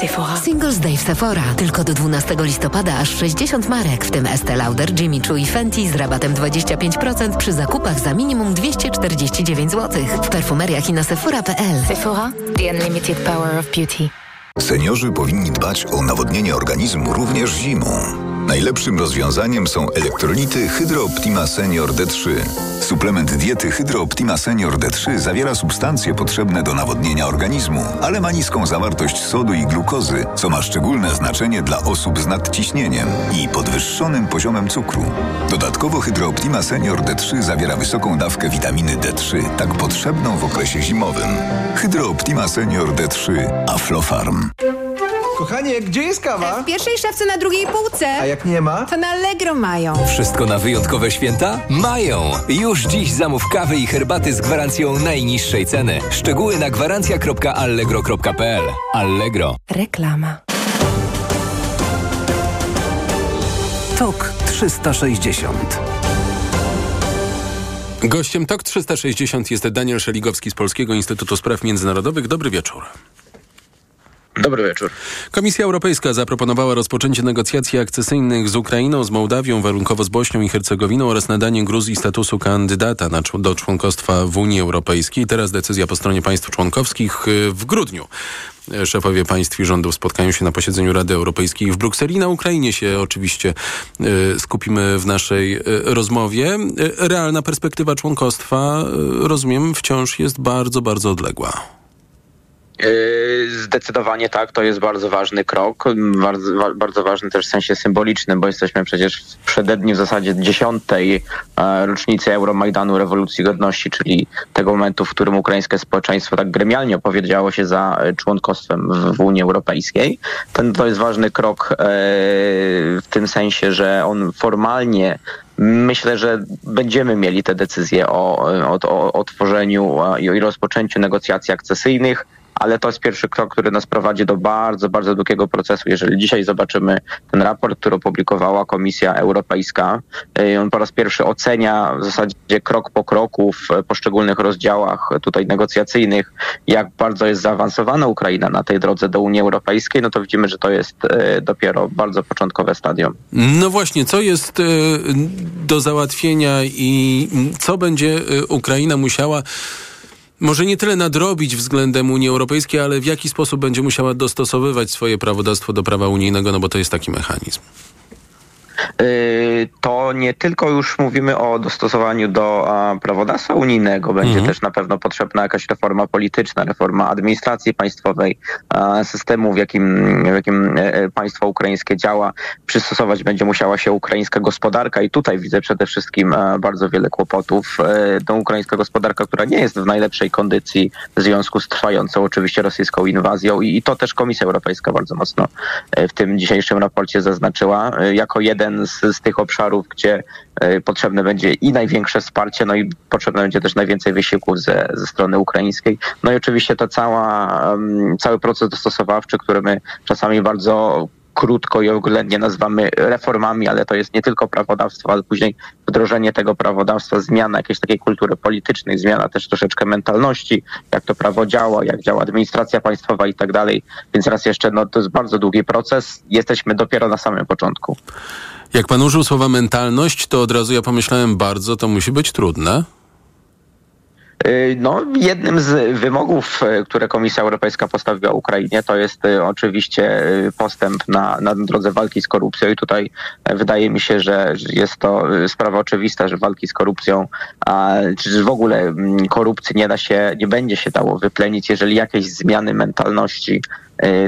Sephora. Singles Day w Sephora. Tylko do 12 listopada aż 60 marek, w tym Estée Lauder, Jimmy Choo i Fenty z rabatem 25% przy zakupach za minimum 249 zł. W perfumeriach i na sephora.pl. Sephora. The Unlimited Power of Beauty. Seniorzy powinni dbać o nawodnienie organizmu również zimą. Najlepszym rozwiązaniem są elektrolity Hydro Optima Senior D3. Suplement diety Hydro Optima Senior D3 zawiera substancje potrzebne do nawodnienia organizmu, ale ma niską zawartość sodu i glukozy, co ma szczególne znaczenie dla osób z nadciśnieniem i podwyższonym poziomem cukru. Dodatkowo Hydro Optima Senior D3 zawiera wysoką dawkę witaminy D3, tak potrzebną w okresie zimowym. Hydro Optima Senior D3 Aflofarm. Kochanie, gdzie jest kawa? W pierwszej szafce na drugiej półce. A jak nie ma? To na Allegro mają. Wszystko na wyjątkowe święta? Mają! Już dziś zamów kawy i herbaty z gwarancją najniższej ceny. Szczegóły na gwarancja.allegro.pl Allegro. Reklama. TOK 360 Gościem TOK 360 jest Daniel Szeligowski z Polskiego Instytutu Spraw Międzynarodowych. Dobry wieczór. Dobry wieczór. Komisja Europejska zaproponowała rozpoczęcie negocjacji akcesyjnych z Ukrainą, z Mołdawią, warunkowo z Bośnią i Hercegowiną oraz nadanie Gruzji statusu kandydata na, do członkostwa w Unii Europejskiej. Teraz decyzja po stronie państw członkowskich y, w grudniu. Szefowie państw i rządów spotkają się na posiedzeniu Rady Europejskiej w Brukseli. Na Ukrainie się oczywiście y, skupimy w naszej y, rozmowie. Realna perspektywa członkostwa, rozumiem, wciąż jest bardzo, bardzo odległa. Zdecydowanie tak, to jest bardzo ważny krok, bardzo, bardzo ważny też w sensie symbolicznym, bo jesteśmy przecież w przededniu w zasadzie dziesiątej rocznicy Euromajdanu Rewolucji Godności, czyli tego momentu, w którym ukraińskie społeczeństwo tak gremialnie opowiedziało się za członkostwem w, Unii Europejskiej. Ten, to jest ważny krok w tym sensie, że on formalnie Myślę, że będziemy mieli te decyzje o, o, o, o tworzeniu i rozpoczęciu negocjacji akcesyjnych ale to jest pierwszy krok, który nas prowadzi do bardzo, bardzo długiego procesu. Jeżeli dzisiaj zobaczymy ten raport, który opublikowała Komisja Europejska, y, on po raz pierwszy ocenia w zasadzie krok po kroku w poszczególnych rozdziałach tutaj negocjacyjnych, jak bardzo jest zaawansowana Ukraina na tej drodze do Unii Europejskiej, no to widzimy, że to jest y, dopiero bardzo początkowe stadium. No właśnie, co jest y, do załatwienia i co będzie Ukraina musiała może nie tyle nadrobić względem Unii Europejskiej, ale w jaki sposób będzie musiała dostosowywać swoje prawodawstwo do prawa unijnego, no bo to jest taki mechanizm. Y, to nie tylko już mówimy o dostosowaniu do prawodawstwa unijnego, będzie mhm. też na pewno potrzebna jakaś reforma polityczna, reforma administracji państwowej, systemu, w jakim, w jakim e, e, państwo ukraińskie działa. Przystosować będzie musiała się ukraińska gospodarka i tutaj widzę przede wszystkim e, bardzo wiele kłopotów. To ukraińska gospodarka, która nie jest w najlepszej kondycji w związku z trwającą oczywiście rosyjską inwazją i to też Komisja Europejska bardzo mocno w tym dzisiejszym raporcie zaznaczyła jako jeden jeden z, z tych obszarów, gdzie e, potrzebne będzie i największe wsparcie, no i potrzebne będzie też najwięcej wysiłków ze, ze strony ukraińskiej. No i oczywiście to cała, cały proces dostosowawczy, który my czasami bardzo krótko i oględnie nazywamy reformami, ale to jest nie tylko prawodawstwo, ale później wdrożenie tego prawodawstwa, zmiana jakiejś takiej kultury politycznej, zmiana też troszeczkę mentalności, jak to prawo działa, jak działa administracja państwowa i tak dalej. Więc raz jeszcze, no to jest bardzo długi proces. Jesteśmy dopiero na samym początku. Jak pan użył słowa mentalność, to od razu ja pomyślałem bardzo, to musi być trudne. Y, no, jednym z wymogów, y, które Komisja Europejska postawiła Ukrainie, to jest y, oczywiście postęp na, na drodze walki z korupcją i tutaj wydaje mi się, że jest to sprawa oczywista, że walki z korupcją, a, czy w ogóle mm, korupcji nie da się, nie będzie się dało wyplenić, jeżeli jakieś zmiany mentalności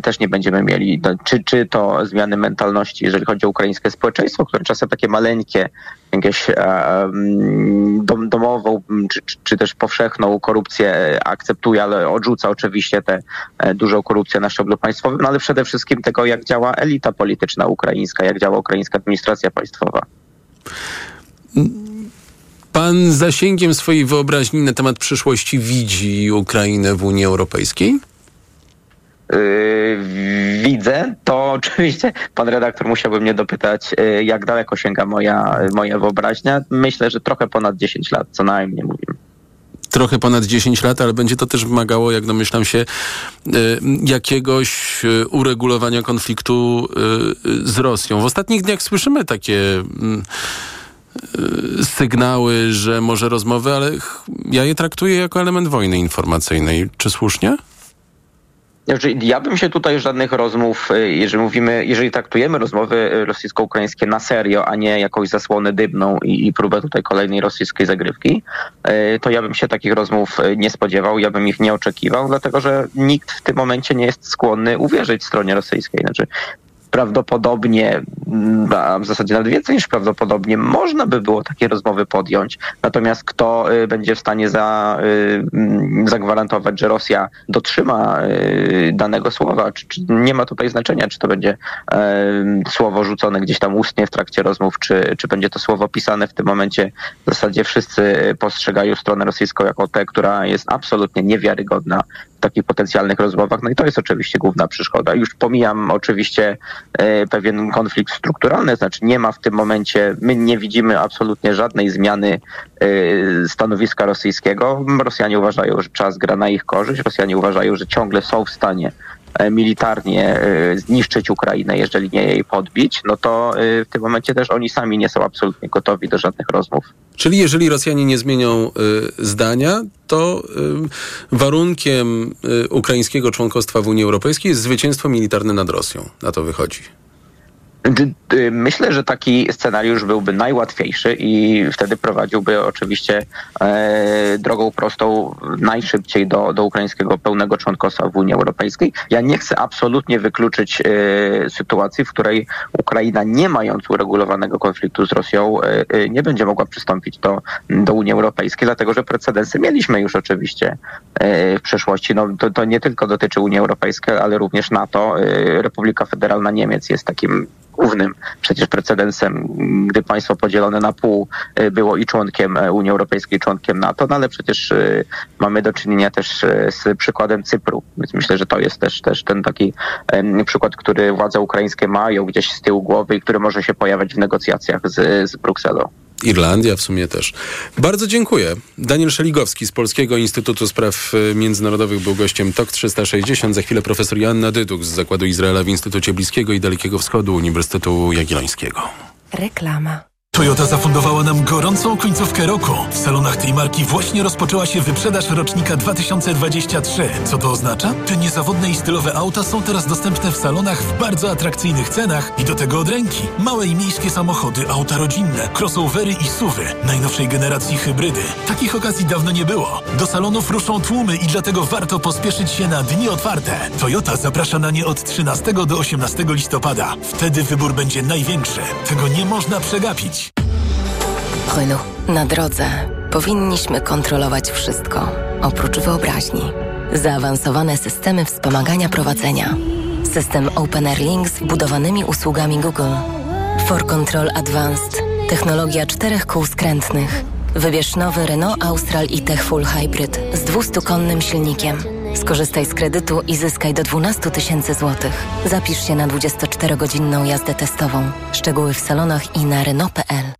też nie będziemy mieli. No, czy, czy to zmiany mentalności, jeżeli chodzi o ukraińskie społeczeństwo, które czasem takie maleńkie, jakieś dom, domową, czy, czy, też powszechną korupcję akceptuje, ale odrzuca oczywiście tę e, dużą korupcję na szczeblu państwowym, no ale przede wszystkim tego, jak działa elita polityczna ukraińska, jak działa ukraińska administracja państwowa. Pan zasięgiem swojej wyobraźni na temat przyszłości widzi Ukrainę w Unii Europejskiej? Yy, widzę, to oczywiście pan redaktor musiałby mnie dopytać, yy, jak daleko sięga moja, moja wyobraźnia. Myślę, że trochę ponad 10 lat, co najmniej mówimy trochę ponad 10 lat, ale będzie to też wymagało, jak domyślam się, yy, jakiegoś uregulowania konfliktu z Rosją. W ostatnich dniach słyszymy takie mm, sygnały, że może rozmowy, ale ja je traktuję jako element wojny informacyjnej. Czy słusznie? Znaczy, ja bym się tutaj żadnych rozmów, y, jeżeli mówimy, jeżeli traktujemy rozmowy y, rosyjsko-ukraińskie na serio, a nie jakąś zasłonę dybną i, i próbę tutaj kolejnej rosyjskiej zagrywki, y, to ja bym się takich rozmów nie spodziewał, ja bym ich nie oczekiwał, dlatego że nikt w tym momencie nie jest skłonny uwierzyć stronie rosyjskiej. Znaczy, prawdopodobnie, mm, w zasadzie nawet więcej niż prawdopodobnie, można by było takie rozmowy podjąć. Natomiast kto y, będzie w stanie za, y, mm, zagwarantować, że Rosja dotrzyma y, danego słowa? Czy, czy nie ma tutaj znaczenia, czy to będzie słowo rzucone gdzieś tam ustnie w trakcie rozmów, czy, czy będzie to słowo pisane w tym momencie. W zasadzie wszyscy postrzegają stronę rosyjską jako tę, która jest absolutnie niewiarygodna takich potencjalnych rozmowach. No i to jest oczywiście główna przeszkoda. Już pomijam oczywiście E, pewien konflikt strukturalny, znaczy nie ma w tym momencie, my nie widzimy absolutnie żadnej zmiany e, stanowiska rosyjskiego. Rosjanie uważają, że czas gra na ich korzyść, Rosjanie uważają, że ciągle są w stanie E, militarnie zniszczyć Ukrainę, jeżeli nie jej podbić, no to w tym momencie też oni sami nie są absolutnie gotowi do żadnych rozmów. Czyli jeżeli Rosjanie nie zmienią zdania, to warunkiem ukraińskiego członkostwa w Unii Europejskiej jest zwycięstwo militarne nad Rosją. Na to wychodzi. Myślę, że taki scenariusz byłby najłatwiejszy i wtedy prowadziłby oczywiście e, drogą prostą najszybciej do, do ukraińskiego pełnego członkostwa w Unii Europejskiej. Ja nie chcę absolutnie wykluczyć e, sytuacji, w której Ukraina, nie mając uregulowanego konfliktu z Rosją, e, e nie będzie mogła przystąpić do, do Unii Europejskiej, dlatego że precedensy mieliśmy już oczywiście e, w przeszłości. No, to, to nie tylko dotyczy Unii Europejskiej, ale również NATO. E, Republika Federalna Niemiec jest takim głównym przecież precedensem, gdy państwo podzielone na pół było i członkiem Unii Europejskiej, i członkiem NATO, no ale przecież mamy do czynienia też z przykładem Cypru, więc myślę, że to jest też, też ten taki przykład, który władze ukraińskie mają gdzieś z tyłu głowy i który może się pojawiać w negocjacjach z, z Brukselą. Irlandia w sumie też. Bardzo dziękuję. Daniel Szeligowski z Polskiego Instytutu Spraw e, Międzynarodowych był gościem TOK 360. Za chwilę profesor Joanna Dyduk z Zakładu Izraela w Instytucie Bliskiego i Dalekiego Wschodu Uniwersytetu Jagiellońskiego. Reklama. Toyota zafundowała nam gorącą końcówkę roku. W salonach tej marki właśnie rozpoczęła się wyprzedaż rocznika 2023. Co to oznacza? Te niezawodne i stylowe auta są teraz dostępne w salonach w bardzo atrakcyjnych cenach i do tego od ręki. Małe i miejskie samochody, auta rodzinne, crossovery i suwy, najnowszej generacji hybrydy. Takich okazji dawno nie było. Do salonów ruszą tłumy i dlatego warto pospieszyć się na dni otwarte. Toyota zaprasza na nie od 13 do 18 listopada. Wtedy wybór będzie największy. Tego nie można przegapić. Renault. Na drodze powinniśmy kontrolować wszystko, oprócz wyobraźni. Zaawansowane systemy wspomagania prowadzenia. System Open Air Link z wbudowanymi usługami Google. For Control Advanced. Technologia czterech kół skrętnych. Wybierz nowy Renault Austral e-Tech Full Hybrid z 200-konnym silnikiem. Skorzystaj z kredytu i zyskaj do 12 tysięcy złotych. Zapisz się na 24-godzinną jazdę testową. Szczegóły w salonach i na Renault.pl.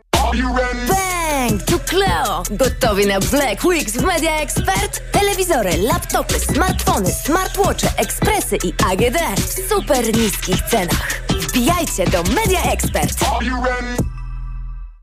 Bang! Tu Cleo! Gotowi na Black Weeks w Media Expert? Telewizory, laptopy, smartfony, smartwatche, ekspresy i AGD w super niskich cenach. Wbijajcie do Media Expert!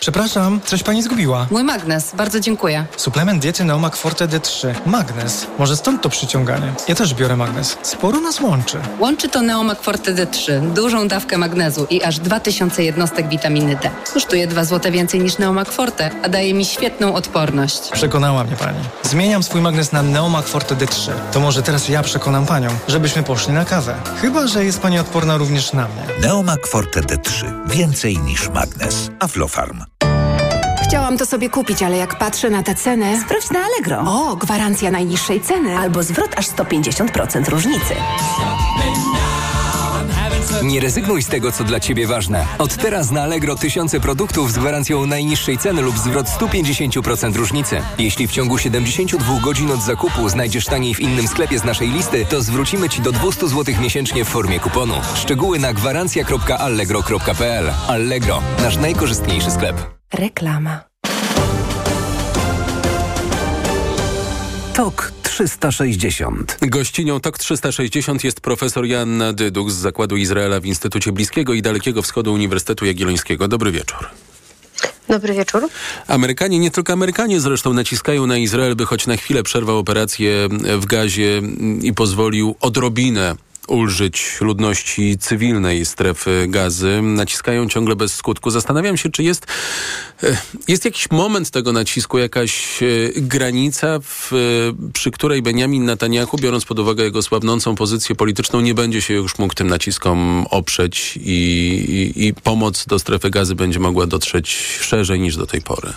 Przepraszam, coś pani zgubiła. Mój magnes, bardzo dziękuję. Suplement diety Neomak Forte D3. Magnes. Może stąd to przyciąganie. Ja też biorę magnes. Sporo nas łączy. Łączy to Neomak Forte D3. Dużą dawkę magnezu i aż 2000 jednostek witaminy D. Kosztuje 2 zł więcej niż Neomak Forte, a daje mi świetną odporność. Przekonała mnie pani. Zmieniam swój magnes na Neomak Forte D3. To może teraz ja przekonam panią, żebyśmy poszli na kawę. Chyba, że jest pani odporna również na mnie. Neomak Forte D3. Więcej niż magnes. Aflofarm. Chciałam to sobie kupić, ale jak patrzę na tę cenę... Sprawdź na Allegro. O, gwarancja najniższej ceny. Albo zwrot aż 150% różnicy. Nie rezygnuj z tego, co dla Ciebie ważne. Od teraz na Allegro tysiące produktów z gwarancją najniższej ceny lub zwrot 150% różnicy. Jeśli w ciągu 72 godzin od zakupu znajdziesz taniej w innym sklepie z naszej listy, to zwrócimy Ci do 200 zł miesięcznie w formie kuponu. Szczegóły na gwarancja.allegro.pl Allegro, nasz najkorzystniejszy sklep. Reklama. TOK 360. Gościnią TOK 360 jest profesor Joanna Dyduk z Zakładu Izraela w Instytucie Bliskiego i Dalekiego Wschodu Uniwersytetu Jagiellońskiego. Dobry wieczór. Dobry wieczór. Amerykanie, nie tylko Amerykanie zresztą naciskają na Izrael, by choć na chwilę przerwał operację w gazie i pozwolił odrobinę ulżyć ludności cywilnej strefy gazy, naciskają ciągle bez skutku. Zastanawiam się, czy jest, e, jest jakiś moment tego nacisku, jakaś e, granica, w, e, przy której Benjamin Netanyahu, biorąc pod uwagę jego słabnącą pozycję polityczną, nie będzie się już mógł tym naciskom oprzeć i, i, i pomoc do strefy gazy będzie mogła dotrzeć szerzej niż do tej pory.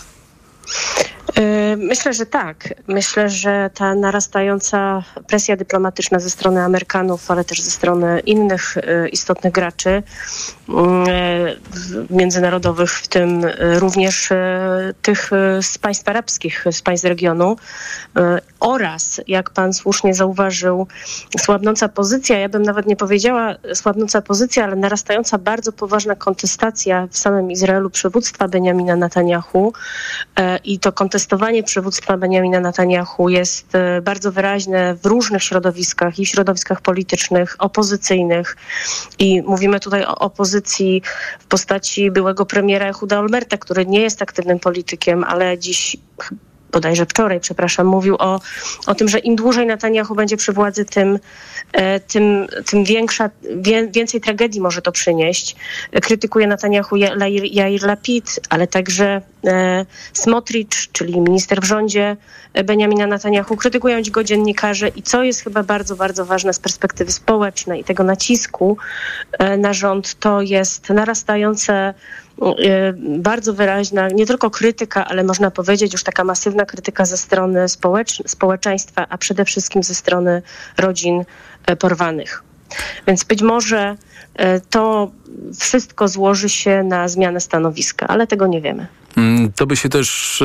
Myślę, że tak. Myślę, że ta narastająca presja dyplomatyczna ze strony Amerykanów, ale też ze strony innych y, istotnych graczy y, międzynarodowych, w tym również y, tych z państw arabskich, z państw regionu oraz, jak pan słusznie zauważył, słabnąca pozycja, ja bym nawet nie powiedziała słabnąca pozycja, ale narastająca bardzo poważna kontestacja w samym Izraelu przywództwa Benjamina Netanyahu i to kontestowanie przywództwa Benjamina Netanyahu jest e, bardzo wyraźne w różnych środowiskach i w środowiskach politycznych, opozycyjnych. I mówimy tutaj o opozycji w postaci byłego premiera Huda Olmerta, który nie jest aktywnym politykiem, ale dziś bodajże wczoraj, przepraszam, mówił o, o tym, że im dłużej Netanyahu będzie przy władzy, tym, e, tym, tym większa, więcej tragedii może to przynieść. Krytykuje Netanyahu Jair Lapid, ale także e, Smotrich, czyli minister w rządzie Benjamina Netanyahu. Krytykują go dziennikarze i co jest chyba bardzo, bardzo ważne z perspektywy społecznej i tego nacisku e, na rząd, to jest narastające bardzo wyraźna, nie tylko krytyka, ale można powiedzieć już taka masywna krytyka ze strony społecz społeczeństwa, a przede wszystkim ze strony rodzin e, porwanych. Więc być może to wszystko złoży się na zmianę stanowiska, ale tego nie wiemy. Mm, to by się też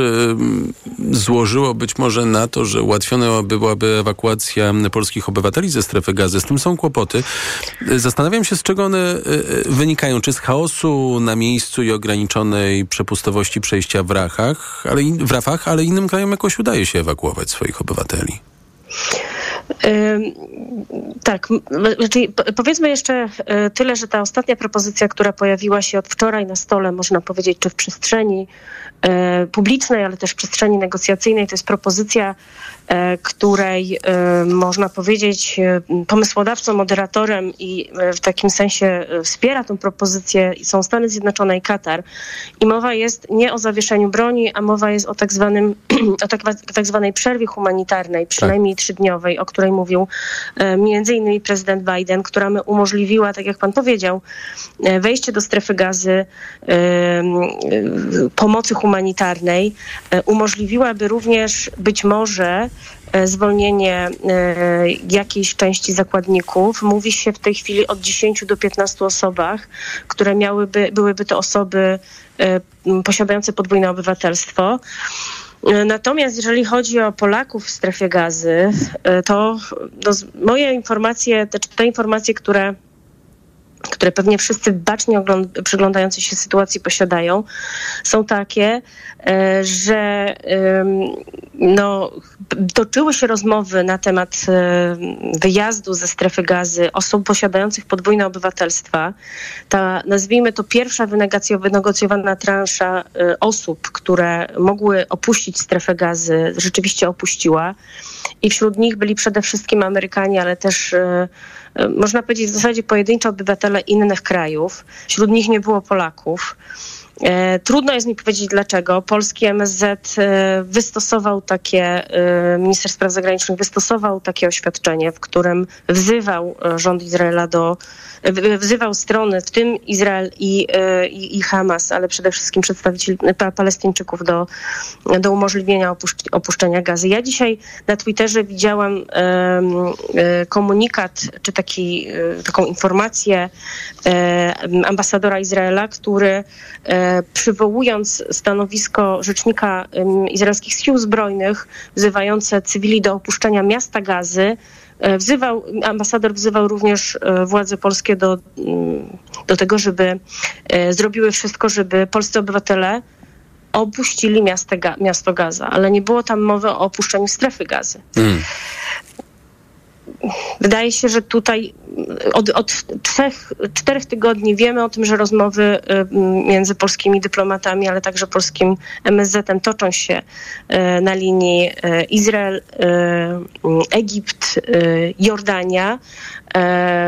złożyło być może na to, że ułatwiona byłaby ewakuacja polskich obywateli ze strefy gazy. Z tym są kłopoty. Zastanawiam się, z czego one e, e, wynikają. Czy z chaosu na miejscu i ograniczonej przepustowości przejścia w Rafach, ale, w Rafach, ale innym krajom jakoś udaje się ewakuować swoich obywateli? Tak, znaczy powiedzmy jeszcze e, tyle, że ta ostatnia propozycja, która pojawiła się od wczoraj na stole, można powiedzieć, czy w przestrzeni e, publicznej, ale też w przestrzeni negocjacyjnej, to jest propozycja której e, można powiedzieć e, pomysłodawcą, moderatorem i w takim sensie wspiera tę propozycję są Stany Zjednoczone i Katar. I mowa jest nie o zawieszeniu broni, a mowa jest o tak, zwanym, o tak, tak zwanej przerwie humanitarnej, przynajmniej tak. trzydniowej, o której mówił między innymi prezydent Biden, która umożliwiła, tak jak pan powiedział, wejście do strefy gazy, pomocy humanitarnej, umożliwiłaby również być może E, zwolnienie e, jakiejś części zakładników. Mówi się w tej chwili od 10 do 15 osobach, które miałyby, byłyby to osoby e, posiadające podwójne obywatelstwo. Natomiast jeżeli chodzi o Polaków w strefie gazy, to no, moje informacje, te, te informacje, które które pewnie wszyscy bacznie przyglądający się sytuacji posiadają, są takie, e, że no, toczyły się rozmowy na temat e, wyjazdu ze strefy gazy osób posiadających podwójne obywatelstwa. Ta, nazwijmy to pierwsza wynegocjowana transza e, osób, które mogły opuścić strefę gazy, rzeczywiście opuściła. I wśród nich byli przede wszystkim Amerykanie, ale też można powiedzieć w zasadzie pojedyncze obywatele innych krajów. Wśród nich nie było Polaków. E, trudno jest mi powiedzieć dlaczego. Polski MSZ e, wystosował takie, e, minister spraw zagranicznych wystosował takie oświadczenie, w którym wzywał rząd Izraela do wzywał strony, w tym Izrael i, i, i Hamas, ale przede wszystkim przedstawicieli Palestyńczyków do, do umożliwienia opuszczenia gazy. Ja dzisiaj na Twitterze widziałam komunikat, czy taki, taką informację ambasadora Izraela, który przywołując stanowisko rzecznika izraelskich sił zbrojnych, wzywające cywili do opuszczenia miasta gazy, E, wzywał, ambasador wzywał również e, władze polskie do, mm, do tego, żeby e, zrobiły wszystko, żeby polscy obywatele opuścili miasto, miasto Gaza, ale nie było tam mowy o opuszczeniu strefy gazy. Mm. Wydaje się, że tutaj od, od trzech, czterech tygodni wiemy o tym, że rozmowy między polskimi dyplomatami, ale także polskim MSZ-em toczą się na linii Izrael, Egipt, Jordania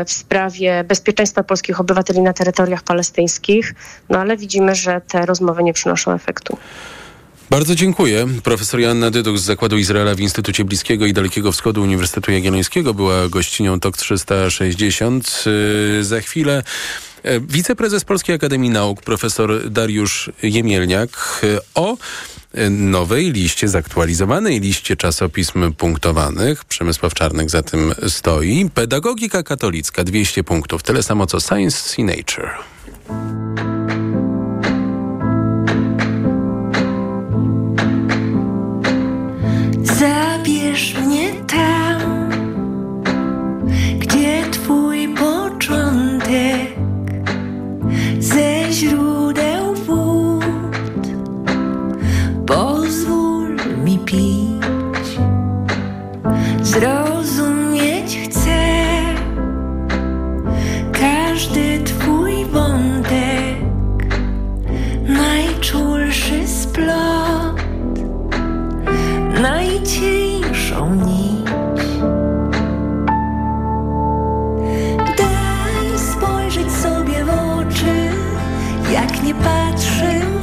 w sprawie bezpieczeństwa polskich obywateli na terytoriach palestyńskich, no ale widzimy, że te rozmowy nie przynoszą efektu. Bardzo dziękuję. Profesor Joanna Dyduk z Zakładu Izraela w Instytucie Bliskiego i Dalekiego Wschodu Uniwersytetu Jagiellońskiego była gościnią TOK 360. Yy, za chwilę e, wiceprezes Polskiej Akademii Nauk profesor Dariusz Jemielniak e, o nowej liście, zaktualizowanej liście czasopism punktowanych. Przemysław Czarnek za tym stoi. Pedagogika katolicka 200 punktów. Tyle samo co Science i Nature. Zrozumieć chcę każdy Twój wątek, najczulszy splot najcieńszą nić. Daj spojrzeć sobie w oczy, jak nie patrzył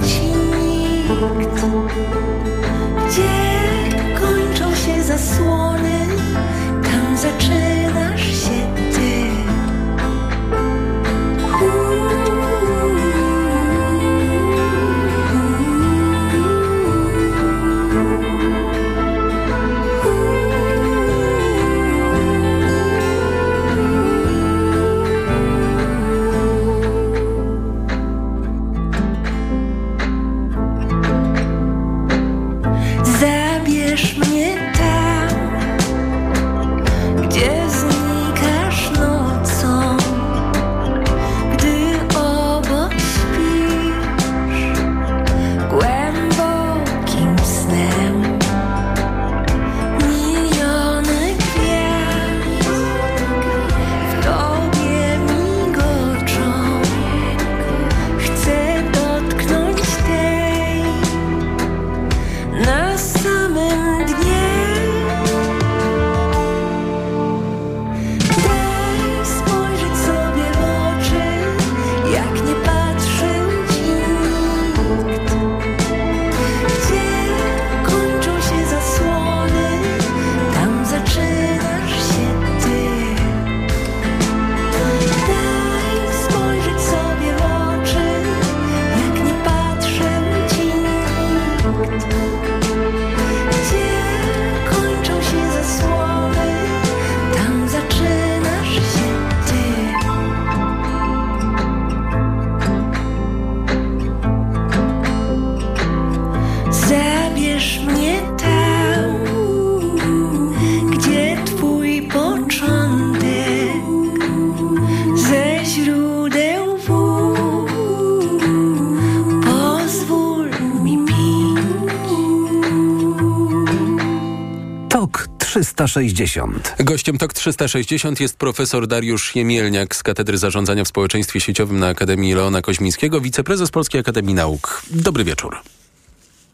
360. Gościem TOK 360 jest profesor Dariusz Jemielniak z Katedry Zarządzania w Społeczeństwie Sieciowym na Akademii Leona Koźmińskiego, wiceprezes Polskiej Akademii Nauk. Dobry wieczór.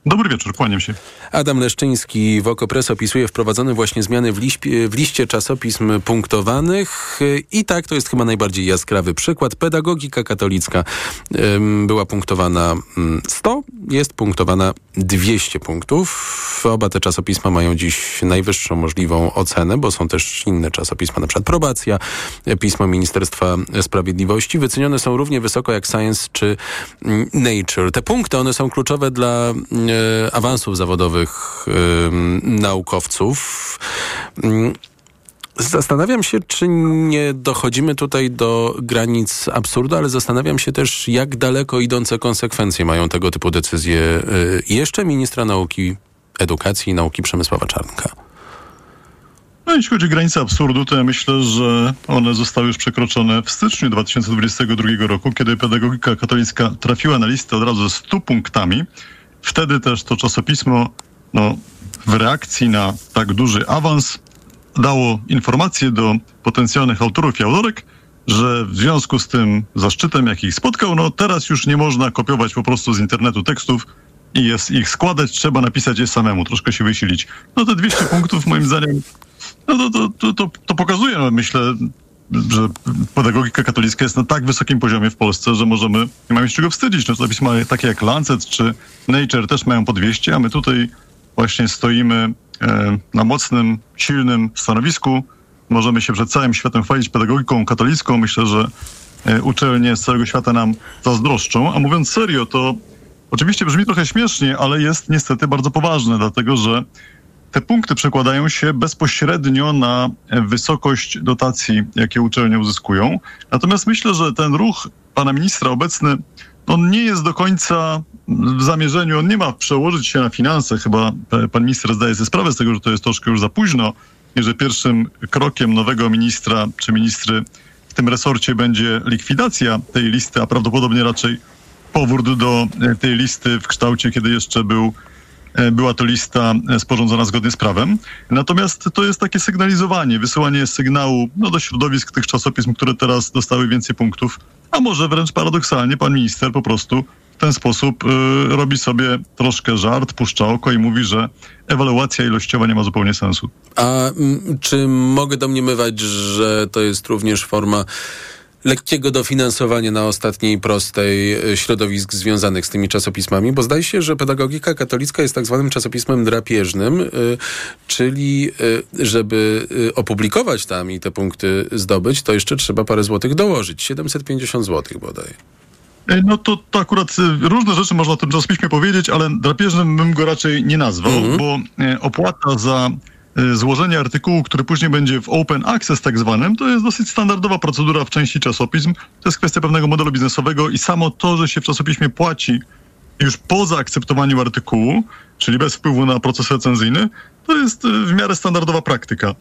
Dobry wieczór, kłaniam się. Adam Leszczyński w OKO.press opisuje wprowadzone właśnie zmiany w, liśpie, w liście czasopism punktowanych i tak to jest chyba najbardziej jaskrawy przykład. Pedagogika katolicka była punktowana 100, jest punktowana 200 punktów. Oba te czasopisma mają dziś najwyższą możliwą ocenę, bo są też inne czasopisma, na przykład Probacja, pismo Ministerstwa Sprawiedliwości. Wycenione są równie wysoko jak Science czy Nature. Te punkty, one są kluczowe dla e, awansów zawodowych e, naukowców. Mm, Zastanawiam się, czy nie dochodzimy tutaj do granic absurdu, ale zastanawiam się też, jak daleko idące konsekwencje mają tego typu decyzje y, jeszcze ministra nauki, edukacji i nauki Przemysława Czarnka. No, jeśli chodzi o granice absurdu, to ja myślę, że one zostały już przekroczone w styczniu 2022 roku, kiedy pedagogika katolicka trafiła na listę od razu ze 100 punktami. Wtedy też to czasopismo no, w reakcji na tak duży awans dało informację do potencjalnych autorów i autorek, że w związku z tym zaszczytem, jaki ich spotkał, no teraz już nie można kopiować po prostu z internetu tekstów i jest ich składać, trzeba napisać je samemu, troszkę się wysilić. No te 200 punktów moim zdaniem, no to, to, to, to, pokazuje, no myślę, że pedagogika katolicka jest na tak wysokim poziomie w Polsce, że możemy, nie mamy się czego wstydzić. No pisma takie jak Lancet czy Nature też mają po 200, a my tutaj właśnie stoimy e, na mocnym, silnym stanowisku. Możemy się przed całym światem chwalić pedagogiką katolicką. Myślę, że e, uczelnie z całego świata nam zazdroszczą. A mówiąc serio, to oczywiście brzmi trochę śmiesznie, ale jest niestety bardzo poważne, dlatego że te punkty przekładają się bezpośrednio na wysokość dotacji, jakie uczelnie uzyskują. Natomiast myślę, że ten ruch pana ministra obecny, on nie jest do końca w zamierzeniu, on nie ma przełożyć się na finanse. Chyba pan minister zdaje sobie sprawę z tego, że to jest troszkę już za późno i że pierwszym krokiem nowego ministra czy ministry w tym resorcie będzie likwidacja tej listy, a prawdopodobnie raczej powrót do tej listy w kształcie, kiedy jeszcze był była to lista e, sporządzona zgodnie z prawem. Natomiast to jest takie sygnalizowanie, wysyłanie sygnału no, do środowisk tych czasopism, które teraz dostały więcej punktów, a może wręcz paradoksalnie pan minister po prostu w ten sposób y, robi sobie troszkę żart, puszcza oko i mówi, że ewaluacja ilościowa nie ma zupełnie sensu. A m, czy mogę domniemywać, że to jest również forma lekkiego dofinansowania na ostatniej prostej e, środowisk związanych z tymi czasopismami, bo zdaje się, że pedagogika katolicka jest tak zwanym czasopismem drapieżnym, y, czyli y, żeby opublikować tam i te punkty zdobyć, to jeszcze trzeba parę złotych dołożyć. 750 złotych bodaj. No to, to akurat różne rzeczy można o tym czasopiśmie powiedzieć, ale drapieżnym bym go raczej nie nazwał, -hmm. bo opłata za złożenie artykułu, który później będzie w open access tak zwanym, to jest dosyć standardowa procedura w części czasopism. To jest kwestia pewnego modelu biznesowego i samo to, że się w czasopiśmie płaci już po zaakceptowaniu artykułu, czyli bez wpływu na proces recenzyjny, to jest y, w miarę standardowa praktyka.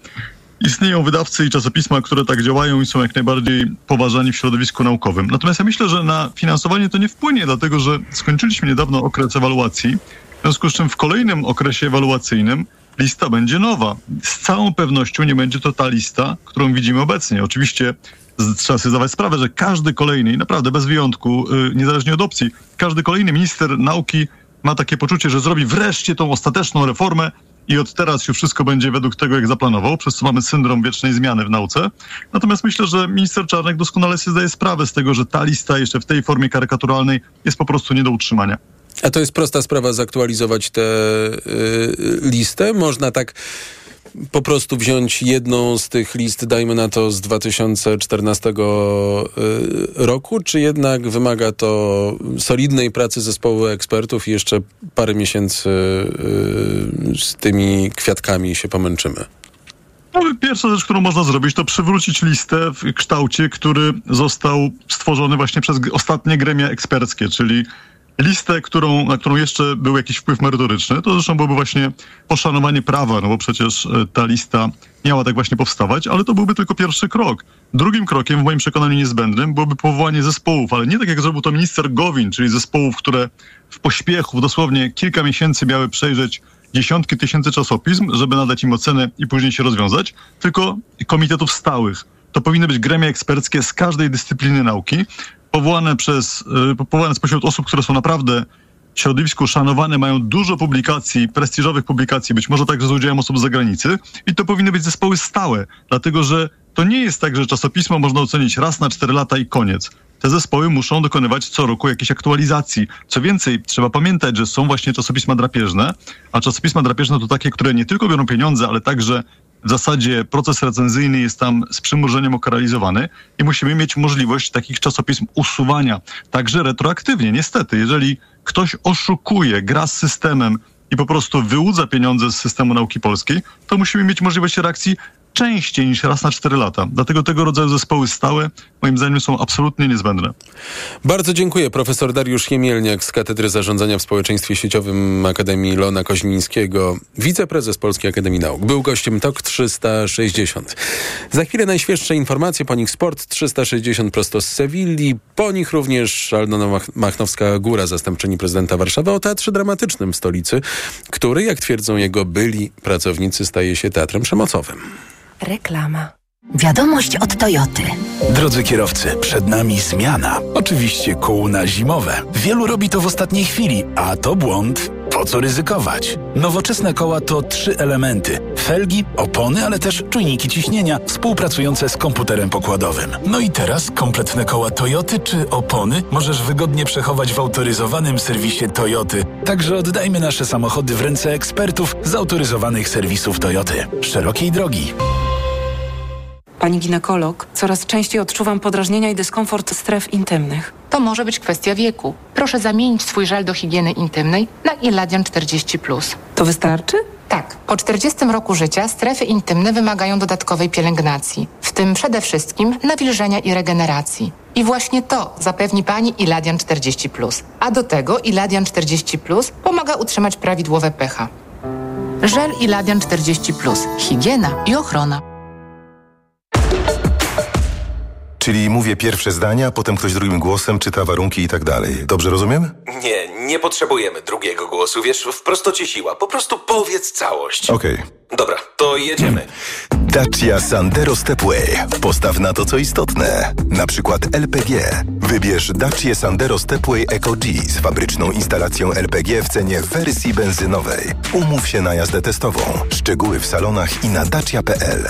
Istnieją wydawcy i czasopisma, które tak działają i są jak najbardziej poważani w środowisku naukowym. Natomiast ja myślę, że na finansowanie to nie wpłynie, dlatego że skończyliśmy niedawno okres ewaluacji, w związku z czym w kolejnym okresie ewaluacyjnym lista będzie nowa. Z całą pewnością nie będzie to ta lista, którą widzimy obecnie. Oczywiście trzeba sobie zdawać sprawę, że każdy kolejny, naprawdę bez wyjątku, yy, niezależnie od opcji, każdy kolejny minister nauki ma takie poczucie, że zrobi wreszcie tą ostateczną reformę i od teraz już wszystko będzie według tego, jak zaplanował, przez co mamy syndrom wiecznej zmiany w nauce. Natomiast myślę, że minister Czarnek doskonale sobie zdaje sprawę z tego, że ta lista jeszcze w tej formie karykaturalnej jest po prostu nie do utrzymania. A to jest prosta sprawa zaktualizować tę y, listę. Można tak po prostu wziąć jedną z tych list, dajmy na to z 2014 y, roku, czy jednak wymaga to solidnej pracy zespołu ekspertów i jeszcze parę miesięcy y, z tymi kwiatkami się pomęczymy? No, pierwsza rzecz, którą można zrobić, to przywrócić listę w kształcie, który został stworzony właśnie przez ostatnie gremia eksperckie, czyli listę, którą, na którą jeszcze był jakiś wpływ merytoryczny, to zresztą byłoby właśnie poszanowanie prawa, no bo przecież e, ta lista miała tak właśnie powstawać, ale to byłby tylko pierwszy krok. Drugim krokiem, w moim przekonaniu niezbędnym, byłoby powołanie zespołów, ale nie tak jak zrobił to minister Gowin, czyli zespołów, które w pośpiechu, dosłownie kilka miesięcy miały przejrzeć dziesiątki tysięcy czasopism, żeby nadać im ocenę i później się rozwiązać, tylko komitetów stałych. To powinny być gremia eksperckie z każdej dyscypliny nauki, powołane przez, y, powołane spośród osób, które są naprawdę w środowisku szanowane, mają dużo publikacji, prestiżowych publikacji, być może także z udziałem osób z zagranicy i to powinny być zespoły stałe, dlatego że to nie jest tak, że czasopismo można ocenić raz na cztery lata i koniec. Te zespoły muszą dokonywać co roku jakiejś aktualizacji. Co więcej, trzeba pamiętać, że są właśnie czasopisma drapieżne, a czasopisma drapieżne to takie, które nie tylko biorą pieniądze, ale także w zasadzie proces recenzyjny jest tam z przymurzeniem okaralizowany i musimy mieć możliwość takich czasopism usuwania, także retroaktywnie. Niestety, jeżeli ktoś oszukuje, gra z systemem i po prostu wyłudza pieniądze z systemu nauki polskiej, to musimy mieć możliwość reakcji częściej niż raz na 4 lata. Dlatego tego rodzaju zespoły stałe moim zdaniem są absolutnie niezbędne. Bardzo dziękuję. Profesor Dariusz Jemielniak z Katedry Zarządzania w Społeczeństwie Sieciowym Akademii Lona Koźmińskiego, wiceprezes Polskiej Akademii Nauk. Był gościem TOK 360. Za chwilę najświeższe informacje po nich Sport 360 prosto z Sewilli. Po nich również Aldona Machnowska-Góra, zastępczyni prezydenta Warszawy o teatrze dramatycznym stolicy, który, jak twierdzą jego byli pracownicy, staje się teatrem przemocowym. Reklama. Wiadomość od Toyoty. Drodzy kierowcy, przed nami zmiana. Oczywiście kół na zimowe. Wielu robi to w ostatniej chwili, a to błąd. Po co ryzykować? Nowoczesne koła to trzy elementy. Felgi, opony, ale też czujniki ciśnienia współpracujące z komputerem pokładowym. No i teraz kompletne koła Toyoty czy opony możesz wygodnie przechować w autoryzowanym serwisie Toyoty. Także oddajmy nasze samochody w ręce ekspertów z autoryzowanych serwisów Toyoty. Szerokiej drogi. Pani ginekolog, coraz częściej odczuwam podrażnienia i dyskomfort stref intymnych. To może być kwestia wieku. Proszę zamienić swój żel do higieny intymnej na Iladian 40. To wystarczy? Tak. Po 40 roku życia strefy intymne wymagają dodatkowej pielęgnacji, w tym przede wszystkim nawilżenia i regeneracji. I właśnie to zapewni Pani Iladian 40. A do tego Iladian 40 pomaga utrzymać prawidłowe pH. Żel Iladian 40. Higiena i ochrona. Czyli mówię pierwsze zdania, potem ktoś drugim głosem czyta warunki i tak dalej. Dobrze rozumiem? Nie, nie potrzebujemy drugiego głosu, wiesz, w prostocie siła. Po prostu powiedz całość. Okej. Dobra, to jedziemy. Dacia Sandero Stepway. Postaw na to, co istotne. Na przykład LPG. Wybierz Dacia Sandero Stepway Eco G z fabryczną instalacją LPG w cenie wersji benzynowej. Umów się na jazdę testową. Szczegóły w salonach i na dacia.pl.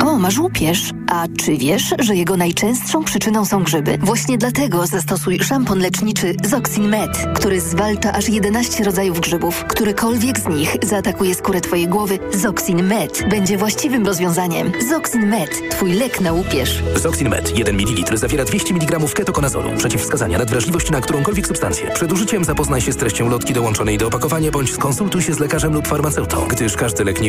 O, masz łupież. A czy wiesz, że jego najczęstszą przyczyną są grzyby? Właśnie dlatego zastosuj szampon leczniczy Zoxin Med, który zwalcza aż 11 rodzajów grzybów. Którykolwiek z nich zaatakuje skórę twojej głowy, Zoxin Med będzie właściwym rozwiązaniem. Zoxin Med, twój lek na łupież. Zoxin Med 1 ml zawiera 200 mg ketokonazolu. Przeciwwskazania nadwrażliwość na którąkolwiek substancję. Przed użyciem zapoznaj się z treścią lotki dołączonej do opakowania bądź skonsultuj się z lekarzem lub farmaceutą, gdyż każdy lek nie